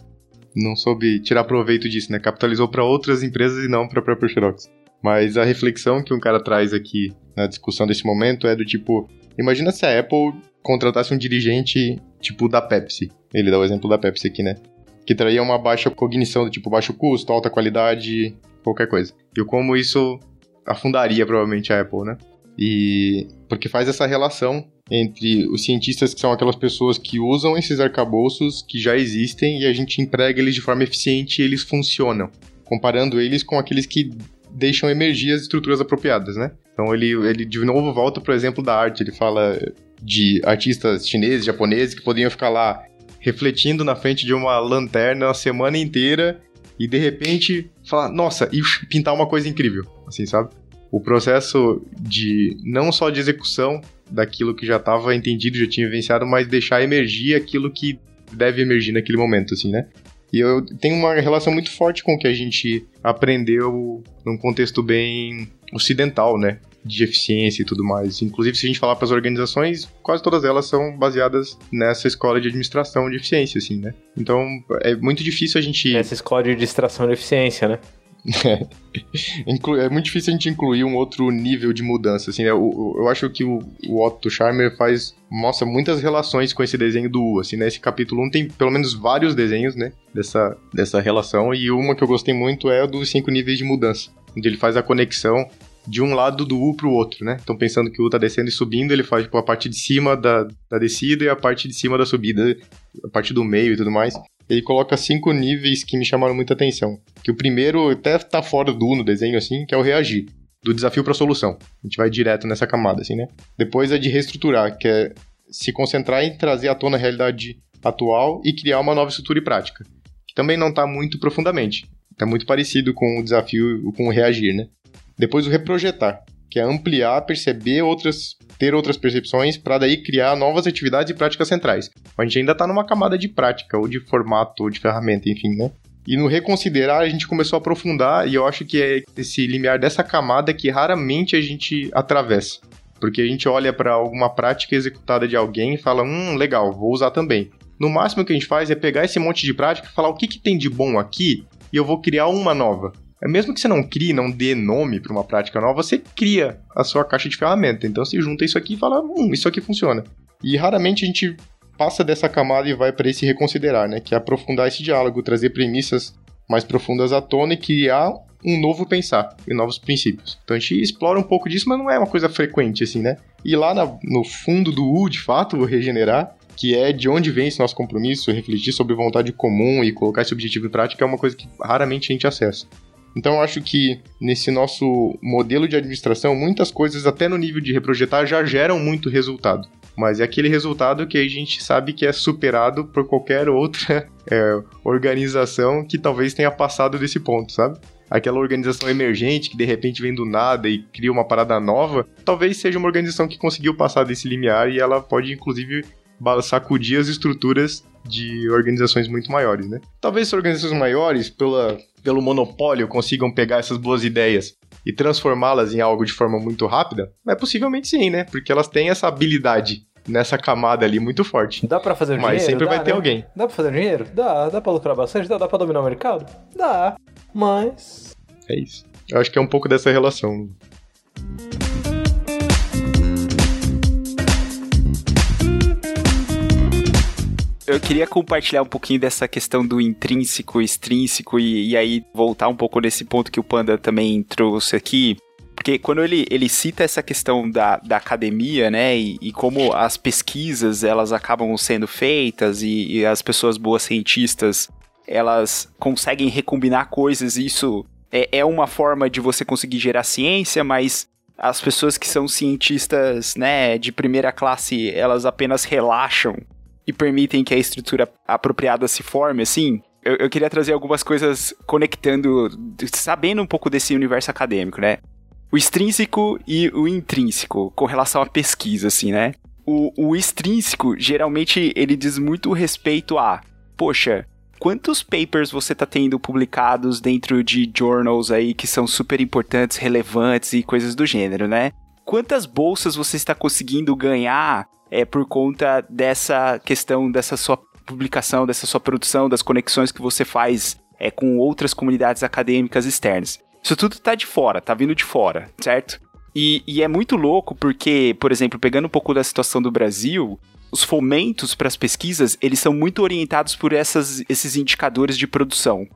não soube tirar proveito disso, né? Capitalizou para outras empresas e não para a própria Xerox. Mas a reflexão que um cara traz aqui na discussão desse momento é do tipo, imagina se a Apple contratasse um dirigente tipo da Pepsi. Ele dá o exemplo da Pepsi aqui, né? Que traria uma baixa cognição do tipo baixo custo, alta qualidade, qualquer coisa. E como isso afundaria provavelmente a Apple, né? E porque faz essa relação entre os cientistas que são aquelas pessoas que usam esses arcabouços que já existem e a gente emprega eles de forma eficiente e eles funcionam, comparando eles com aqueles que deixam emergir as estruturas apropriadas, né? Então ele, ele de novo volta pro exemplo da arte, ele fala de artistas chineses, japoneses que podiam ficar lá refletindo na frente de uma lanterna a semana inteira e de repente falar, nossa, e pintar uma coisa incrível, assim, sabe? O processo de não só de execução daquilo que já estava entendido, já tinha vivenciado, mas deixar emergir aquilo que deve emergir naquele momento, assim, né? E eu tenho uma relação muito forte com o que a gente aprendeu num contexto bem ocidental, né? De eficiência e tudo mais. Inclusive, se a gente falar para as organizações, quase todas elas são baseadas nessa escola de administração de eficiência, assim, né? Então, é muito difícil a gente. Essa escola de administração de eficiência, né? *laughs* é muito difícil a gente incluir um outro nível de mudança, assim, né? Eu, acho que o, o Otto Charmer faz, mostra muitas relações com esse desenho do U, assim, né? Esse capítulo 1 tem pelo menos vários desenhos, né? Dessa, dessa relação, e uma que eu gostei muito é a dos cinco níveis de mudança, onde ele faz a conexão de um lado do U pro outro, né? Então pensando que o U tá descendo e subindo, ele faz tipo, a parte de cima da, da descida e a parte de cima da subida, a parte do meio e tudo mais ele coloca cinco níveis que me chamaram muita atenção. Que o primeiro até tá fora do no desenho, assim, que é o reagir. Do desafio para solução. A gente vai direto nessa camada, assim, né? Depois é de reestruturar, que é se concentrar em trazer à tona a realidade atual e criar uma nova estrutura e prática. Que também não está muito profundamente. Está muito parecido com o desafio, com o reagir, né? Depois o reprojetar, que é ampliar, perceber outras ter outras percepções para daí criar novas atividades e práticas centrais. A gente ainda está numa camada de prática, ou de formato, ou de ferramenta, enfim, né? E no reconsiderar, a gente começou a aprofundar, e eu acho que é esse limiar dessa camada que raramente a gente atravessa. Porque a gente olha para alguma prática executada de alguém e fala, hum, legal, vou usar também. No máximo que a gente faz é pegar esse monte de prática e falar o que, que tem de bom aqui e eu vou criar uma nova. É mesmo que você não crie, não dê nome para uma prática nova, você cria a sua caixa de ferramenta. Então você junta isso aqui e fala, hum, isso aqui funciona. E raramente a gente passa dessa camada e vai para esse reconsiderar, né? Que é aprofundar esse diálogo, trazer premissas mais profundas à tona e criar um novo pensar e novos princípios. Então a gente explora um pouco disso, mas não é uma coisa frequente assim, né? E lá na, no fundo do U, de fato, o regenerar, que é de onde vem esse nosso compromisso, refletir sobre vontade comum e colocar esse objetivo em prática, é uma coisa que raramente a gente acessa. Então eu acho que nesse nosso modelo de administração, muitas coisas, até no nível de reprojetar, já geram muito resultado. Mas é aquele resultado que a gente sabe que é superado por qualquer outra *laughs* é, organização que talvez tenha passado desse ponto, sabe? Aquela organização emergente que de repente vem do nada e cria uma parada nova, talvez seja uma organização que conseguiu passar desse limiar e ela pode inclusive sacudir as estruturas de organizações muito maiores, né? Talvez organizações maiores, pela, pelo monopólio, consigam pegar essas boas ideias e transformá-las em algo de forma muito rápida? É possivelmente sim, né? Porque elas têm essa habilidade nessa camada ali muito forte. Dá para fazer Mas dinheiro? sempre Dá, vai ter né? alguém. Dá pra fazer dinheiro? Dá. Dá pra lucrar bastante? Dá. Dá pra dominar o mercado? Dá. Mas... É isso. Eu acho que é um pouco dessa relação. Eu queria compartilhar um pouquinho dessa questão do intrínseco, extrínseco e, e aí voltar um pouco nesse ponto que o Panda também trouxe aqui. Porque quando ele, ele cita essa questão da, da academia, né, e, e como as pesquisas elas acabam sendo feitas e, e as pessoas boas cientistas elas conseguem recombinar coisas, isso é, é uma forma de você conseguir gerar ciência, mas as pessoas que são cientistas, né, de primeira classe, elas apenas relaxam permitem que a estrutura apropriada se forme, assim. Eu, eu queria trazer algumas coisas conectando, sabendo um pouco desse universo acadêmico, né? O extrínseco e o intrínseco, com relação à pesquisa, assim, né? O, o extrínseco, geralmente, ele diz muito respeito a, poxa, quantos papers você está tendo publicados dentro de journals aí que são super importantes, relevantes e coisas do gênero, né? Quantas bolsas você está conseguindo ganhar é, por conta dessa questão, dessa sua publicação, dessa sua produção, das conexões que você faz é, com outras comunidades acadêmicas externas? Isso tudo tá de fora, tá vindo de fora, certo? E, e é muito louco porque, por exemplo, pegando um pouco da situação do Brasil, os fomentos para as pesquisas, eles são muito orientados por essas, esses indicadores de produção.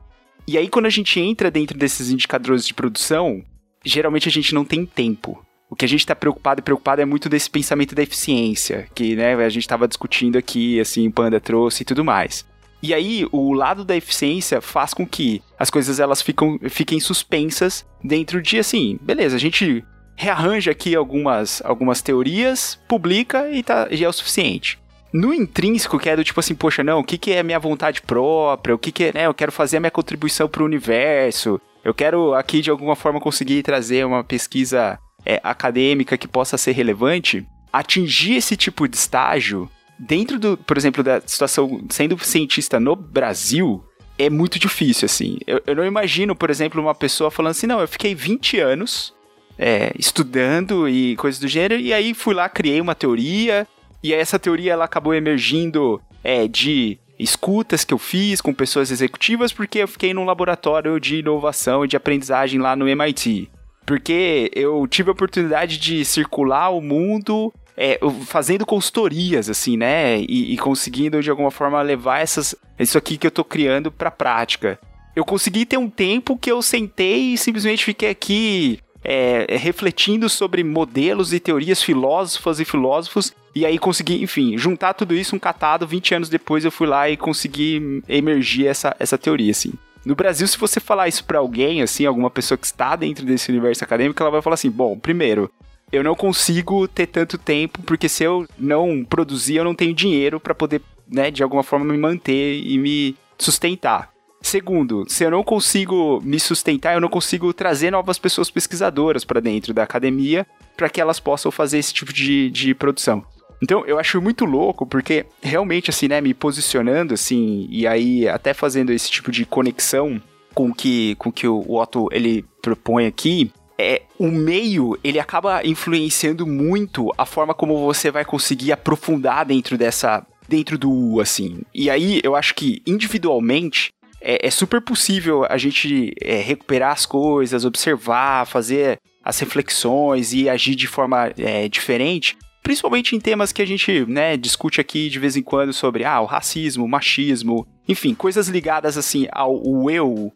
E aí, quando a gente entra dentro desses indicadores de produção, geralmente a gente não tem tempo. O que a gente está preocupado e preocupado é muito desse pensamento da eficiência, que né, a gente estava discutindo aqui, assim, o Panda trouxe e tudo mais. E aí, o lado da eficiência faz com que as coisas elas ficam, fiquem suspensas dentro de, assim, beleza, a gente rearranja aqui algumas, algumas teorias, publica e, tá, é o suficiente. No intrínseco, que é do tipo assim, poxa, não, o que, que é minha vontade própria, o que, que é, né, eu quero fazer a minha contribuição para o universo, eu quero aqui de alguma forma conseguir trazer uma pesquisa é, acadêmica que possa ser relevante, atingir esse tipo de estágio dentro do, por exemplo, da situação sendo cientista no Brasil, é muito difícil, assim. Eu, eu não imagino, por exemplo, uma pessoa falando assim, não, eu fiquei 20 anos é, estudando e coisas do gênero, e aí fui lá, criei uma teoria, e essa teoria ela acabou emergindo é, de escutas que eu fiz com pessoas executivas, porque eu fiquei num laboratório de inovação e de aprendizagem lá no MIT. Porque eu tive a oportunidade de circular o mundo é, fazendo consultorias, assim, né? E, e, conseguindo, de alguma forma, levar essas, isso aqui que eu tô criando pra prática. Eu consegui ter um tempo que eu sentei e simplesmente fiquei aqui é, refletindo sobre modelos e teorias filósofas e filósofos, e aí consegui, enfim, juntar tudo isso um catado, 20 anos depois eu fui lá e consegui emergir essa, essa teoria, assim. No Brasil, se você falar isso para alguém, assim, alguma pessoa que está dentro desse universo acadêmico, ela vai falar assim: bom, primeiro, eu não consigo ter tanto tempo, porque se eu não produzir, eu não tenho dinheiro para poder, né, de alguma forma me manter e me sustentar. Segundo, se eu não consigo me sustentar, eu não consigo trazer novas pessoas pesquisadoras para dentro da academia para que elas possam fazer esse tipo de, de produção. Então, eu acho muito louco, porque realmente, assim, né, me posicionando, assim, e aí até fazendo esse tipo de conexão com que, com que o Otto, ele propõe aqui, é, o meio, ele acaba influenciando muito a forma como você vai conseguir aprofundar dentro dessa, dentro do U, assim. E aí, eu acho que, individualmente, é, é super possível a gente é, recuperar as coisas, observar, fazer as reflexões e agir de forma é, diferente, principalmente em temas que a gente né, discute aqui de vez em quando sobre ah, o racismo, o machismo, enfim, coisas ligadas assim ao eu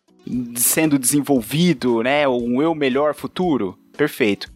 sendo desenvolvido, né, um eu melhor futuro. Perfeito.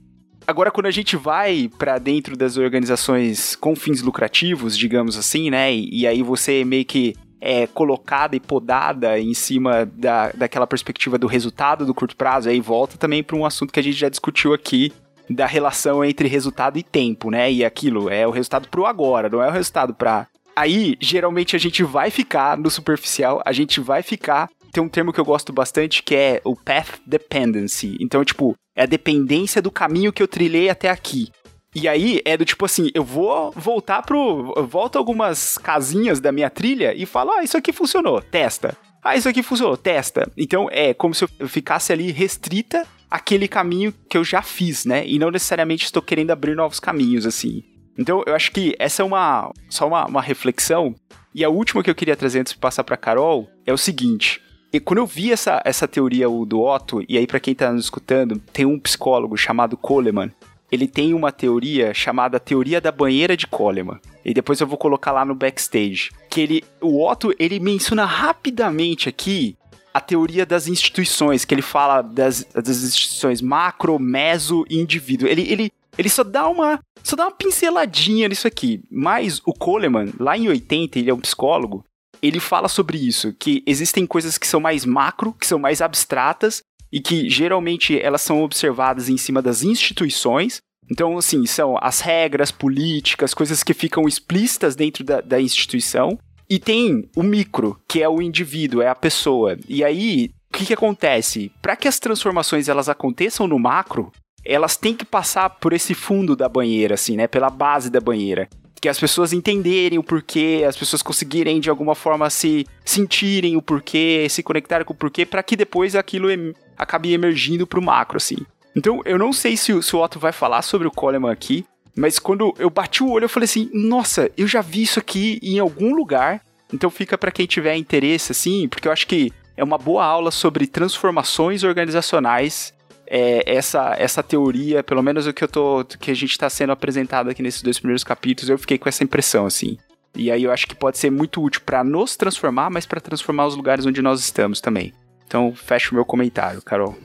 Agora, quando a gente vai para dentro das organizações com fins lucrativos, digamos assim, né, e, e aí você meio que é colocada e podada em cima da, daquela perspectiva do resultado do curto prazo, aí volta também para um assunto que a gente já discutiu aqui, da relação entre resultado e tempo, né? E aquilo é o resultado pro agora, não é o resultado para Aí, geralmente a gente vai ficar no superficial, a gente vai ficar tem um termo que eu gosto bastante que é o path dependency. Então, tipo, é a dependência do caminho que eu trilhei até aqui. E aí é do tipo assim, eu vou voltar pro. Volto algumas casinhas da minha trilha e falo, ah, isso aqui funcionou, testa. Ah, isso aqui funcionou, testa. Então é como se eu ficasse ali restrita àquele caminho que eu já fiz, né? E não necessariamente estou querendo abrir novos caminhos, assim. Então eu acho que essa é uma. só uma, uma reflexão. E a última que eu queria trazer antes de passar para Carol é o seguinte. E quando eu vi essa, essa teoria do Otto, e aí para quem tá nos escutando, tem um psicólogo chamado Coleman, ele tem uma teoria chamada teoria da banheira de Coleman. E depois eu vou colocar lá no backstage. Que ele, o Otto, ele menciona rapidamente aqui a teoria das instituições, que ele fala das, das instituições macro, meso e indivíduo. Ele, ele, ele só dá uma só dá uma pinceladinha nisso aqui. Mas o Coleman, lá em 80, ele é um psicólogo, ele fala sobre isso, que existem coisas que são mais macro, que são mais abstratas, e que geralmente elas são observadas em cima das instituições. Então, assim, são as regras políticas, coisas que ficam explícitas dentro da, da instituição. E tem o micro, que é o indivíduo, é a pessoa. E aí, o que, que acontece? Para que as transformações elas aconteçam no macro, elas têm que passar por esse fundo da banheira, assim, né? Pela base da banheira que as pessoas entenderem o porquê, as pessoas conseguirem de alguma forma se sentirem o porquê, se conectarem com o porquê, para que depois aquilo em, acabe emergindo pro macro, assim. Então, eu não sei se, o- se o Otto vai falar sobre o Coleman aqui, mas quando eu bati o olho, eu falei assim: nossa, eu já vi isso aqui em algum lugar. Então, fica para quem tiver interesse, assim, porque eu acho que é uma boa aula sobre transformações organizacionais. É, essa, essa teoria, pelo menos o que eu tô. que a gente tá sendo apresentado aqui nesses dois primeiros capítulos, eu fiquei com essa impressão, assim. E aí eu acho que pode ser muito útil para nos transformar, mas para transformar os lugares onde nós estamos também. Então, fecha o meu comentário, Carol.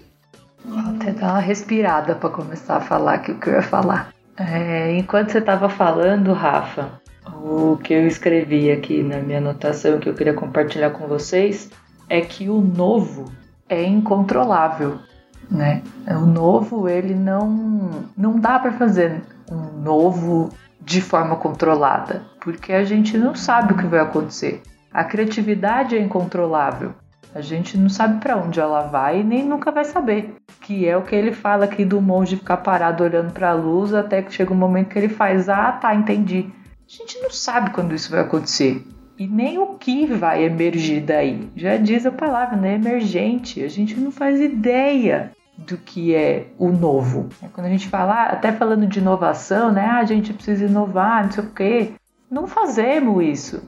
Vou até dar uma respirada para começar a falar o que eu ia falar. É, enquanto você estava falando, Rafa, o que eu escrevi aqui na minha anotação que eu queria compartilhar com vocês é que o novo é incontrolável, né? O novo ele não não dá para fazer um novo de forma controlada, porque a gente não sabe o que vai acontecer. A criatividade é incontrolável. A gente não sabe para onde ela vai e nem nunca vai saber. Que é o que ele fala aqui do monge ficar parado olhando para a luz até que chega um momento que ele faz: Ah, tá, entendi. A gente não sabe quando isso vai acontecer e nem o que vai emergir daí. Já diz a palavra, né? Emergente. A gente não faz ideia do que é o novo. Quando a gente fala, ah, até falando de inovação, né? Ah, a gente precisa inovar, não sei o quê. Não fazemos isso.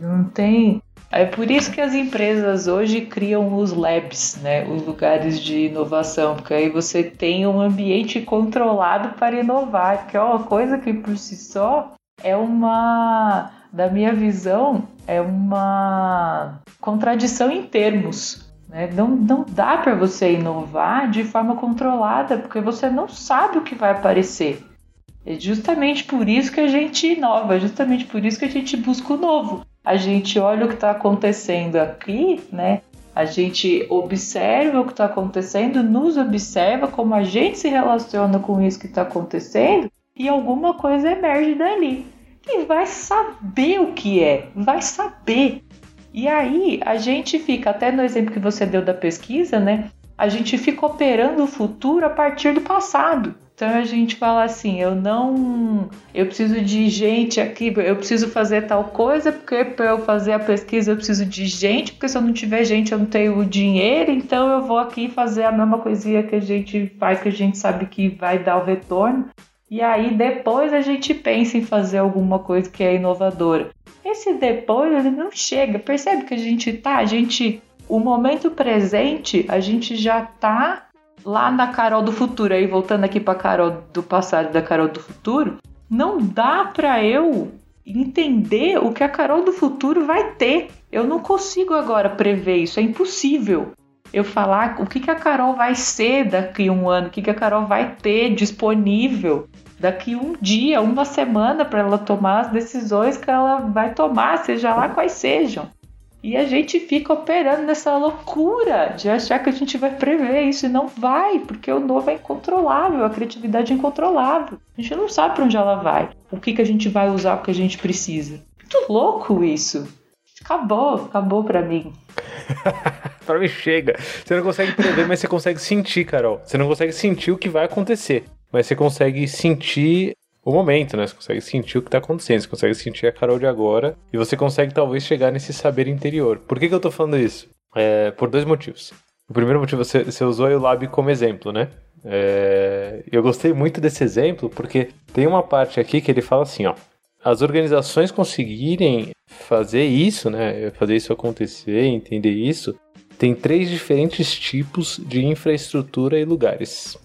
Não tem. É por isso que as empresas hoje criam os labs, né? Os lugares de inovação, porque aí você tem um ambiente controlado para inovar, que é uma coisa que por si só é uma, da minha visão, é uma contradição em termos. Né? Não, não dá para você inovar de forma controlada, porque você não sabe o que vai aparecer. É justamente por isso que a gente inova, é justamente por isso que a gente busca o novo. A gente olha o que está acontecendo aqui, né? A gente observa o que está acontecendo, nos observa como a gente se relaciona com isso que está acontecendo e alguma coisa emerge dali. E vai saber o que é, vai saber. E aí a gente fica, até no exemplo que você deu da pesquisa, né? A gente fica operando o futuro a partir do passado. Então a gente fala assim, eu não, eu preciso de gente aqui, eu preciso fazer tal coisa, porque para eu fazer a pesquisa eu preciso de gente, porque se eu não tiver gente eu não tenho o dinheiro, então eu vou aqui fazer a mesma coisinha que a gente faz, que a gente sabe que vai dar o retorno. E aí depois a gente pensa em fazer alguma coisa que é inovadora. Esse depois ele não chega. Percebe que a gente tá, a gente, o momento presente, a gente já tá lá na Carol do futuro. Aí voltando aqui para Carol do passado da Carol do futuro, não dá para eu entender o que a Carol do futuro vai ter. Eu não consigo agora prever isso, é impossível. Eu falar o que, que a Carol vai ser daqui um ano, o que, que a Carol vai ter disponível daqui um dia, uma semana para ela tomar as decisões que ela vai tomar, seja lá quais sejam. E a gente fica operando nessa loucura de achar que a gente vai prever isso e não vai, porque o novo é incontrolável, a criatividade é incontrolável. A gente não sabe para onde ela vai, o que, que a gente vai usar, o que a gente precisa. Muito louco isso. Acabou, acabou para mim. *laughs* pra mim chega. Você não consegue prever, mas você consegue sentir, Carol. Você não consegue sentir o que vai acontecer, mas você consegue sentir o momento, né? Você consegue sentir o que tá acontecendo, você consegue sentir a Carol de agora e você consegue talvez chegar nesse saber interior. Por que, que eu tô falando isso? É, por dois motivos. O primeiro motivo, você, você usou o Lab como exemplo, né? É, eu gostei muito desse exemplo porque tem uma parte aqui que ele fala assim, ó. As organizações conseguirem fazer isso, né? Fazer isso acontecer, entender isso, tem três diferentes tipos de infraestrutura e lugares.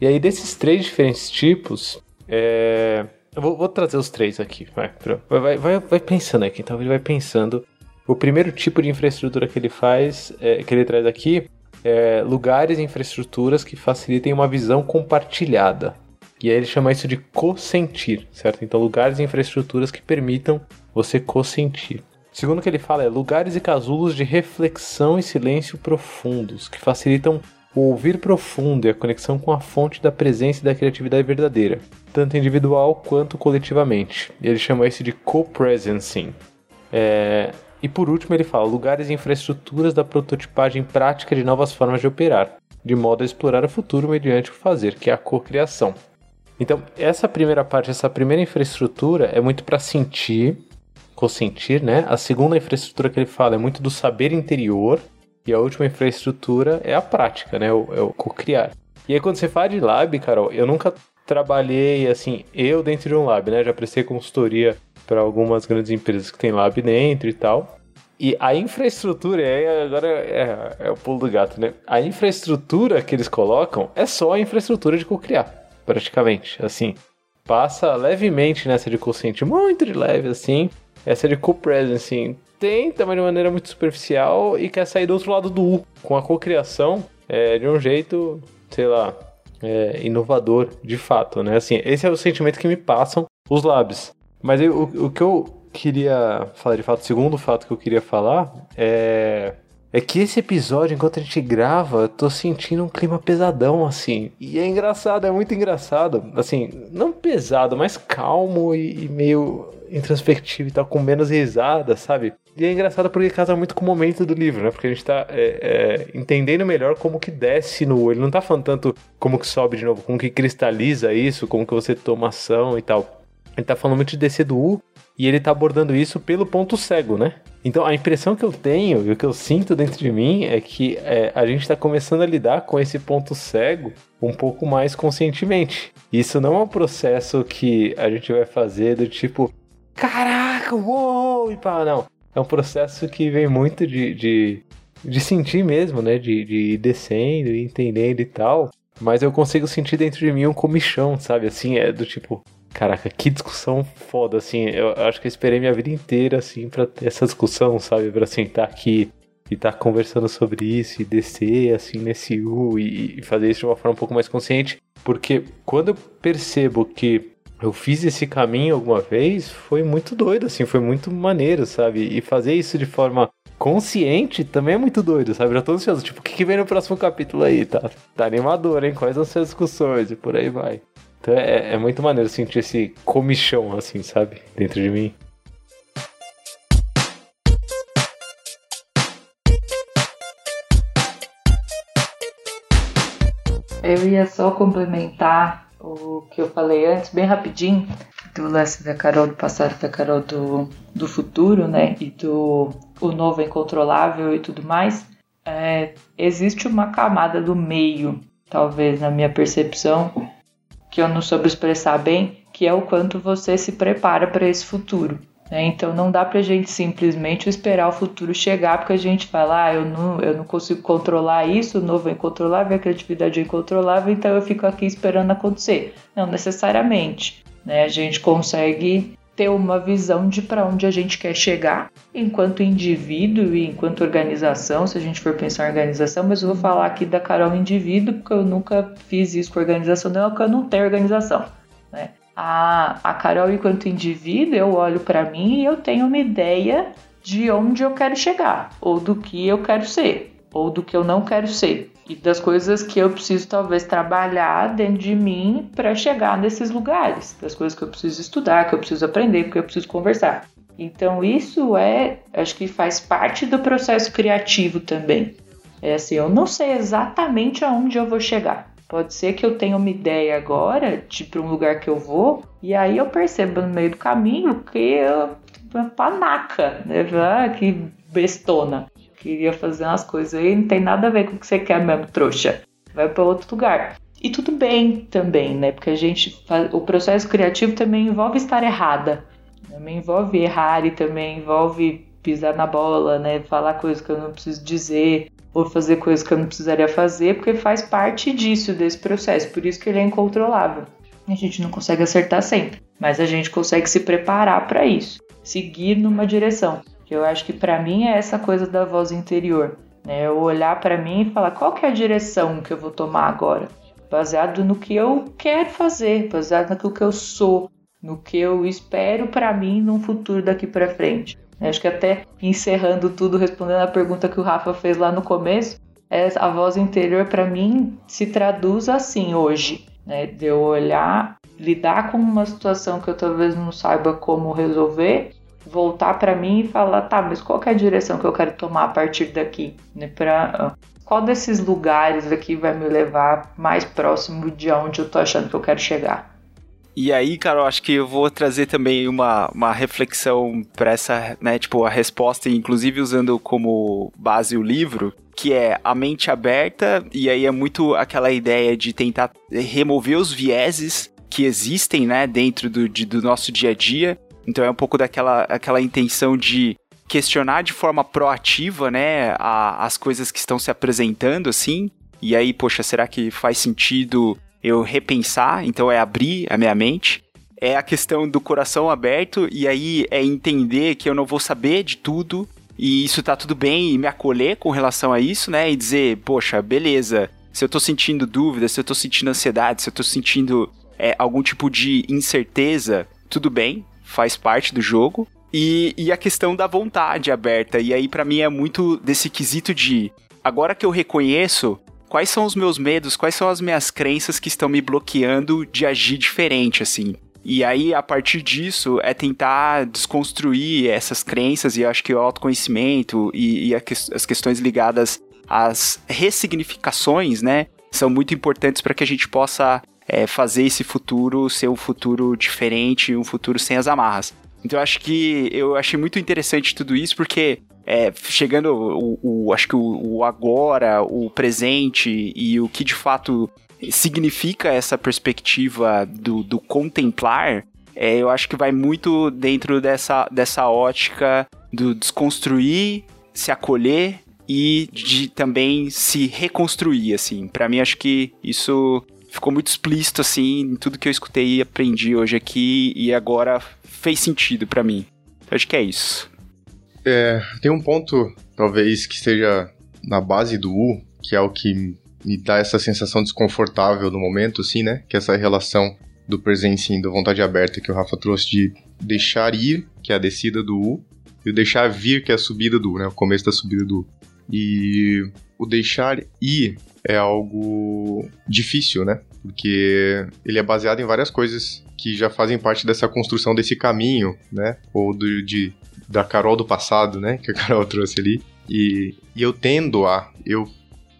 E aí, desses três diferentes tipos, é... eu vou, vou trazer os três aqui. Vai, vai, vai, vai pensando aqui, então ele vai pensando. O primeiro tipo de infraestrutura que ele faz, é, que ele traz aqui, é lugares e infraestruturas que facilitem uma visão compartilhada. E aí ele chama isso de co-sentir, certo? Então, lugares e infraestruturas que permitam você co-sentir. O segundo que ele fala é lugares e casulos de reflexão e silêncio profundos, que facilitam o ouvir profundo e a conexão com a fonte da presença e da criatividade verdadeira, tanto individual quanto coletivamente. Ele chama isso de co-presencing. É... E por último, ele fala lugares e infraestruturas da prototipagem prática de novas formas de operar, de modo a explorar o futuro mediante o fazer, que é a cocriação. Então, essa primeira parte, essa primeira infraestrutura é muito para sentir, consentir, né? A segunda infraestrutura que ele fala é muito do saber interior. E a última infraestrutura é a prática, né? O, é o co-criar. E aí, quando você fala de lab, Carol, eu nunca trabalhei assim, eu dentro de um lab, né? Já prestei consultoria para algumas grandes empresas que tem lab dentro e tal. E a infraestrutura, aí agora é, é, o pulo do gato, né? A infraestrutura que eles colocam é só a infraestrutura de co-criar, praticamente. Assim, passa levemente nessa de consciente, muito de leve, assim. Essa de co-presence, assim, tenta, mas de maneira muito superficial e quer sair do outro lado do U, com a cocriação é, de um jeito, sei lá, é, inovador, de fato, né? Assim, esse é o sentimento que me passam os labs. Mas eu, o, o que eu queria falar de fato, o segundo fato que eu queria falar é é que esse episódio, enquanto a gente grava, eu tô sentindo um clima pesadão, assim. E é engraçado, é muito engraçado. Assim, não pesado, mas calmo e, e meio introspectivo e tal, com menos risada, sabe? E é engraçado porque casa muito com o momento do livro, né? Porque a gente tá é, é, entendendo melhor como que desce no. Ele não tá falando tanto como que sobe de novo, como que cristaliza isso, como que você toma ação e tal. Ele tá falando muito de descer do U e ele tá abordando isso pelo ponto cego, né? Então a impressão que eu tenho e o que eu sinto dentro de mim é que é, a gente está começando a lidar com esse ponto cego um pouco mais conscientemente. Isso não é um processo que a gente vai fazer do tipo, caraca, uou, e pá, não. É um processo que vem muito de, de, de sentir mesmo, né? De, de ir descendo e entendendo e tal. Mas eu consigo sentir dentro de mim um comichão, sabe? Assim, é do tipo, Caraca, que discussão foda, assim. Eu acho que eu esperei minha vida inteira, assim, pra ter essa discussão, sabe? Pra sentar aqui e estar tá conversando sobre isso e descer, assim, nesse U e, fazer isso de uma forma um pouco mais consciente. Porque quando eu percebo que eu fiz esse caminho alguma vez, foi muito doido, assim, foi muito maneiro, sabe? E fazer isso de forma consciente também é muito doido, sabe? Já tô ansioso, tipo, o que, que vem no próximo capítulo aí? Tá, tá animador, hein? Quais vão ser as discussões? E por aí vai. Então é, é muito maneiro sentir esse comichão, assim, sabe? Dentro de mim. Eu ia só complementar o que eu falei antes, bem rapidinho, do lance da Carol do passado da Carol do, do futuro, né? E do o novo incontrolável e tudo mais. É, existe uma camada do meio, talvez na minha percepção, que eu não soube expressar bem, que é o quanto você se prepara para esse futuro. Né? Então não dá para a gente simplesmente esperar o futuro chegar, porque a gente fala, ah, eu não, eu não consigo controlar isso, o novo é incontrolável, a criatividade é incontrolável, então eu fico aqui esperando acontecer. Não necessariamente. Né? A gente consegue ter uma visão de para onde a gente quer chegar enquanto indivíduo e enquanto organização, se a gente for pensar em organização, mas eu vou falar aqui da Carol indivíduo, porque eu nunca fiz isso com organização, não é que eu não tenho organização, né? A, a Carol enquanto indivíduo, eu olho para mim e eu tenho uma ideia de onde eu quero chegar, ou do que eu quero ser, ou do que eu não quero ser e das coisas que eu preciso talvez trabalhar dentro de mim para chegar nesses lugares, das coisas que eu preciso estudar, que eu preciso aprender, que eu preciso conversar. Então isso é, acho que faz parte do processo criativo também. É assim, eu não sei exatamente aonde eu vou chegar. Pode ser que eu tenha uma ideia agora de para um lugar que eu vou e aí eu percebo no meio do caminho que eu panaca, né? Que bestona queria fazer umas coisas aí, não tem nada a ver com o que você quer mesmo, trouxa. Vai para outro lugar. E tudo bem também, né? Porque a gente faz, o processo criativo também envolve estar errada. Também envolve errar e também envolve pisar na bola, né? Falar coisas que eu não preciso dizer ou fazer coisas que eu não precisaria fazer, porque faz parte disso, desse processo. Por isso que ele é incontrolável. A gente não consegue acertar sempre, mas a gente consegue se preparar para isso, seguir numa direção. Que eu acho que para mim é essa coisa da voz interior, né? Eu olhar para mim e falar qual que é a direção que eu vou tomar agora, baseado no que eu quero fazer, baseado naquilo que eu sou, no que eu espero para mim num futuro daqui para frente. Acho que até encerrando tudo, respondendo a pergunta que o Rafa fez lá no começo, é, a voz interior para mim se traduz assim hoje, né? De eu olhar, lidar com uma situação que eu talvez não saiba como resolver voltar para mim e falar, tá, mas qual é a direção que eu quero tomar a partir daqui, né? Para qual desses lugares aqui vai me levar mais próximo de onde eu tô achando que eu quero chegar? E aí, cara, eu acho que eu vou trazer também uma, uma reflexão para essa, né, tipo, a resposta, inclusive usando como base o livro, que é a mente aberta, e aí é muito aquela ideia de tentar remover os vieses que existem, né, dentro do, de, do nosso dia a dia. Então é um pouco daquela aquela intenção de questionar de forma proativa, né, a, as coisas que estão se apresentando, assim. E aí, poxa, será que faz sentido eu repensar? Então é abrir a minha mente. É a questão do coração aberto, e aí é entender que eu não vou saber de tudo, e isso tá tudo bem, e me acolher com relação a isso, né, e dizer, poxa, beleza, se eu tô sentindo dúvida, se eu tô sentindo ansiedade, se eu tô sentindo é, algum tipo de incerteza, tudo bem, faz parte do jogo. E, e a questão da vontade aberta. E aí, para mim, é muito desse quesito de. Agora que eu reconheço quais são os meus medos, quais são as minhas crenças que estão me bloqueando de agir diferente, assim. E aí, a partir disso, é tentar desconstruir essas crenças, e acho que o autoconhecimento e, e as questões ligadas às ressignificações, né, são muito importantes para que a gente possa é, fazer esse futuro ser um futuro diferente, um futuro sem as amarras. Então eu acho que eu achei muito interessante tudo isso, porque é, chegando o, o, acho que o, o, agora, o presente e o que de fato significa essa perspectiva do, do contemplar, é, eu acho que vai muito dentro dessa, dessa ótica do desconstruir, se acolher e de também se reconstruir, assim. Para mim, acho que isso ficou muito explícito, assim, em tudo que eu escutei e aprendi hoje aqui, e agora fez sentido para mim. Acho que é isso. É, tem um ponto, talvez, que esteja na base do U, que é o que me dá essa sensação desconfortável no momento, assim, né? Que é essa relação do presencing, da vontade aberta que o Rafa trouxe de deixar ir, que é a descida do U, e o deixar vir, que é a subida do U, né? O começo da subida do U. E o deixar ir é algo difícil, né? Porque ele é baseado em várias coisas que já fazem parte dessa construção desse caminho, né? Ou do, de, da Carol do passado, né? *laughs* Que a Carol trouxe ali. E, e eu tendo a, eu,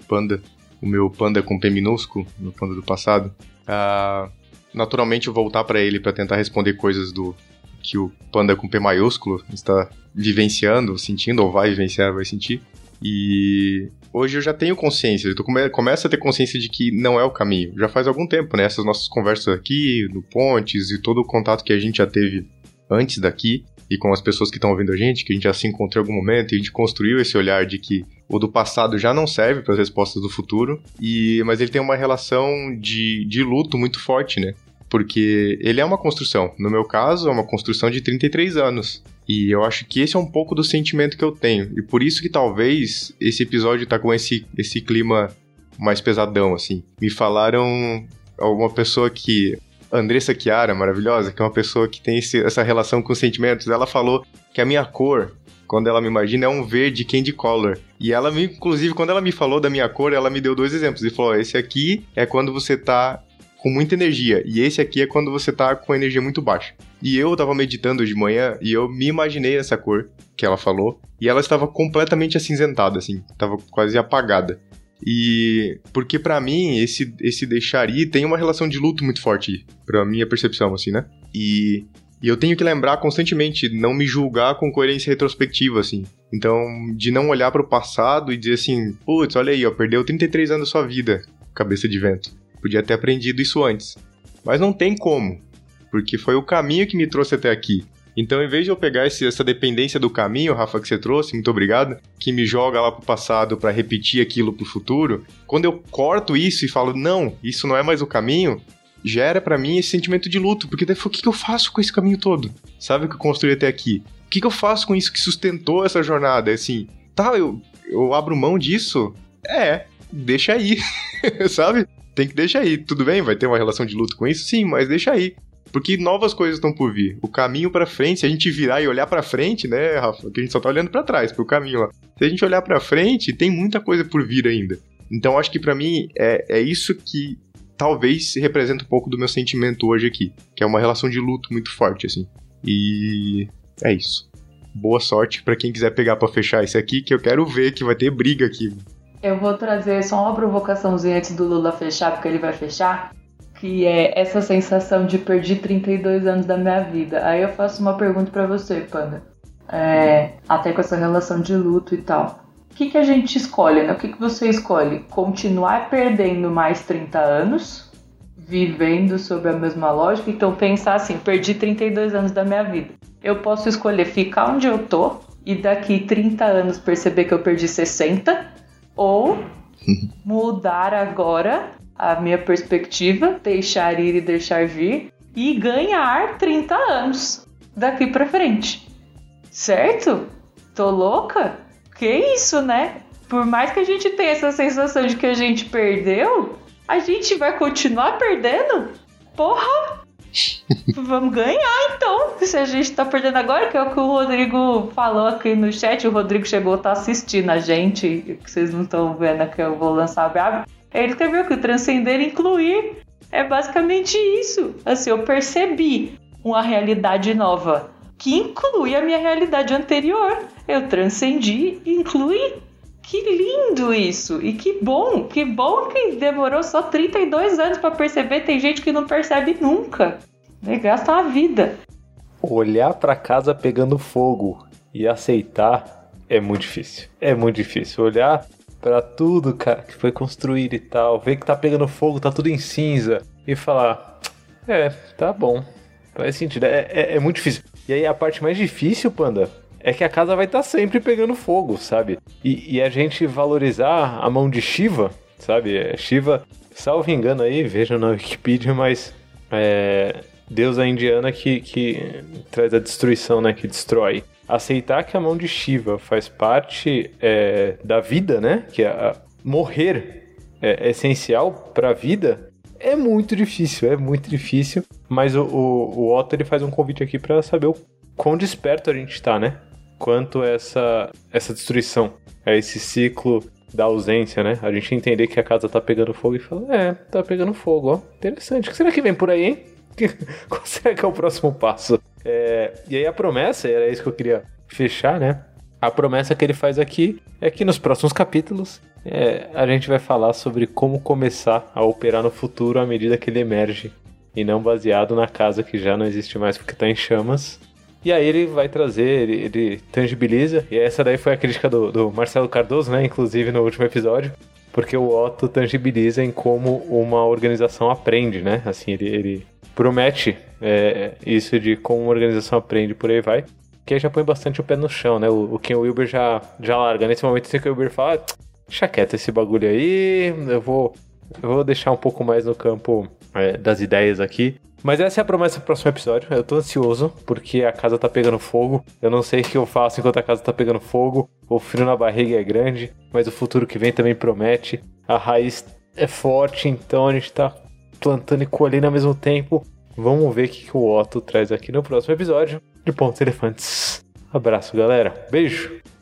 panda, o meu panda com P minúsculo, meu panda do passado, a naturalmente voltar para ele para tentar responder coisas do que o panda com P maiúsculo está vivenciando, sentindo, ou vai vivenciar, vai sentir. E hoje eu já tenho consciência, eu come começo a ter consciência de que não é o caminho. Já faz algum tempo, né? Essas nossas conversas aqui, no Pontes e todo o contato que a gente já teve antes daqui e com as pessoas que estão ouvindo a gente, que a gente já se encontrou em algum momento e a gente construiu esse olhar de que o do passado já não serve para as respostas do futuro, e mas ele tem uma relação de, de luto muito forte, né? Porque ele é uma construção. No meu caso, é uma construção de 33 anos. E eu acho que esse é um pouco do sentimento que eu tenho. E por isso que talvez esse episódio tá com esse, esse clima mais pesadão, assim. Me falaram alguma pessoa que. Andressa Chiara, maravilhosa, que é uma pessoa que tem esse, essa relação com sentimentos, ela falou que a minha cor, quando ela me imagina, é um verde candy color. E ela me, inclusive, quando ela me falou da minha cor, ela me deu dois exemplos. E falou: esse aqui é quando você tá com muita energia. E esse aqui é quando você tá com energia muito baixa. E eu tava meditando de manhã e eu me imaginei essa cor que ela falou. E ela estava completamente acinzentada, assim. Tava quase apagada. E porque para mim esse esse deixar ir tem uma relação de luto muito forte, para minha percepção assim, né? E, e eu tenho que lembrar constantemente não me julgar com coerência retrospectiva assim. Então, de não olhar para o passado e dizer assim, putz, olha aí, ó, perdeu 33 anos da sua vida, cabeça de vento. Podia ter aprendido isso antes. Mas não tem como, porque foi o caminho que me trouxe até aqui. Então, em vez de eu pegar esse, essa dependência do caminho, Rafa, que você trouxe, muito obrigado, que me joga lá pro passado para repetir aquilo pro futuro, quando eu corto isso e falo, não, isso não é mais o caminho, gera para mim esse sentimento de luto, porque daí, o que, que eu faço com esse caminho todo? Sabe o que eu construí até aqui? O que, que eu faço com isso que sustentou essa jornada? Assim, tá, eu, eu abro mão disso? É, deixa aí, *laughs* sabe? Tem que deixar aí. Tudo bem, vai ter uma relação de luto com isso? Sim, mas deixa aí. Porque novas coisas estão por vir. O caminho para frente, se a gente virar e olhar para frente, né, Rafa? Que a gente só tá olhando para trás, pro caminho lá. Se a gente olhar para frente, tem muita coisa por vir ainda. Então acho que para mim é, é isso que talvez representa um pouco do meu sentimento hoje aqui, que é uma relação de luto muito forte assim. E é isso. Boa sorte para quem quiser pegar para fechar isso aqui, que eu quero ver que vai ter briga aqui. Eu vou trazer só uma provocaçãozinha antes do Lula fechar, porque ele vai fechar. que é essa sensação de perder 32 anos da minha vida. Aí eu faço uma pergunta para você, Panda. É, até com essa relação de luto e tal. O que, que a gente escolhe, né? O que, que você escolhe? Continuar perdendo mais 30 anos, vivendo sob a mesma lógica? Então pensar assim, perdi 32 anos da minha vida. Eu posso escolher ficar onde eu tô e daqui 30 anos perceber que eu perdi 60 ou *laughs* mudar agora a minha perspectiva, deixar ir e deixar vir e ganhar 30 anos daqui para frente. Certo? Tô louca? Que isso, né? Por mais que a gente tenha essa sensação de que a gente perdeu, a gente vai continuar perdendo? Porra! Vamos ganhar então. Se a gente tá perdendo agora, que é o que o Rodrigo falou aqui no chat, o Rodrigo chegou, tá assistindo a gente, que vocês não estão vendo que eu vou lançar a brava. Ele escreveu que transcender incluir é basicamente isso. Assim, eu percebi uma realidade nova que inclui a minha realidade anterior. Eu transcendi e incluí. Que lindo isso! E que bom, que bom que demorou só 32 anos para perceber. Tem gente que não percebe nunca. Né? Gasta uma vida. Olhar para casa pegando fogo e aceitar é muito difícil. É muito difícil. Olhar para tudo, cara, que foi construído e tal, ver que tá pegando fogo, tá tudo em cinza e falar: é, tá bom. Faz sentido. É, é, é muito difícil. E aí a parte mais difícil, Panda, é que a casa vai estar tá sempre pegando fogo, sabe? E, e, a gente valorizar a mão de Shiva, sabe? É, Shiva, salvo engano aí, vejam na Wikipedia, mas é deusa indiana que, que traz a destruição, né? Que destrói. Aceitar que a mão de Shiva faz parte é, da vida, né? Que a, morrer é, é essencial para a vida, é muito difícil, é muito difícil. Mas o, o, o Otto ele faz um convite aqui para saber o quão desperto a gente tá, né? Quanto essa, essa destruição, é esse ciclo da ausência, né? A gente entender que a casa tá pegando fogo e fala, é, tá pegando fogo, ó. Interessante. O que será que vem por aí, hein? *laughs* Qual será que é o próximo passo? É, e aí a promessa, era isso que eu queria fechar, né? A promessa que ele faz aqui é que nos próximos capítulos é, a gente vai falar sobre como começar a operar no futuro à medida que ele emerge e não baseado na casa que já não existe mais porque está em chamas, e aí ele vai trazer, ele, ele tangibiliza, e essa daí foi a crítica do, do Marcelo Cardoso, né? Inclusive no último episódio, porque o Otto tangibiliza em como uma organização aprende, né? Assim, ele, ele promete é, isso de como uma organização aprende, por aí vai. Que aí já põe bastante o pé no chão, né? O, o Ken Wilber já, já larga. Nesse momento, o Ken Wilber fala, ah, deixa quieto esse bagulho aí, eu vou, eu vou deixar um pouco mais no campo é, das ideias aqui. Mas essa é a promessa do próximo episódio. Eu tô ansioso, porque a casa tá pegando fogo. Eu não sei o que eu faço enquanto a casa tá pegando fogo. O frio na barriga é grande, mas o futuro que vem também promete. A raiz é forte, então a gente tá plantando e colhendo ao mesmo tempo. Vamos ver o que, que o Otto traz aqui no próximo episódio de Pontos Elefantes. Abraço, galera. Beijo!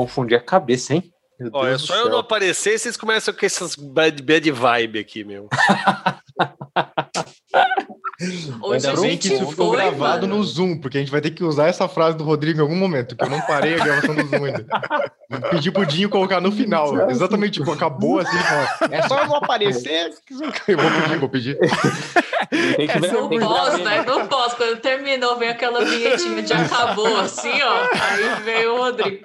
Confundir a cabeça, hein? Olha, só eu não aparecer, vocês começam com essas bad, bad vibe aqui, meu. *laughs* Hoje Ainda bem que isso ficou foi, gravado mano. no Zoom, porque a gente vai ter que usar essa frase do Rodrigo em algum momento, que eu não parei a gravação do Zoom ainda. *laughs* Pedi pro Dinho colocar no final. Exatamente, tipo, acabou assim, é só eu não aparecer. Eu vou pedir, vou pedir. *laughs* Tem que ver, não posso, né? Não posso. Quando terminou, vem aquela vinhetinha de acabou, assim, ó. Aí veio o Rodrigo.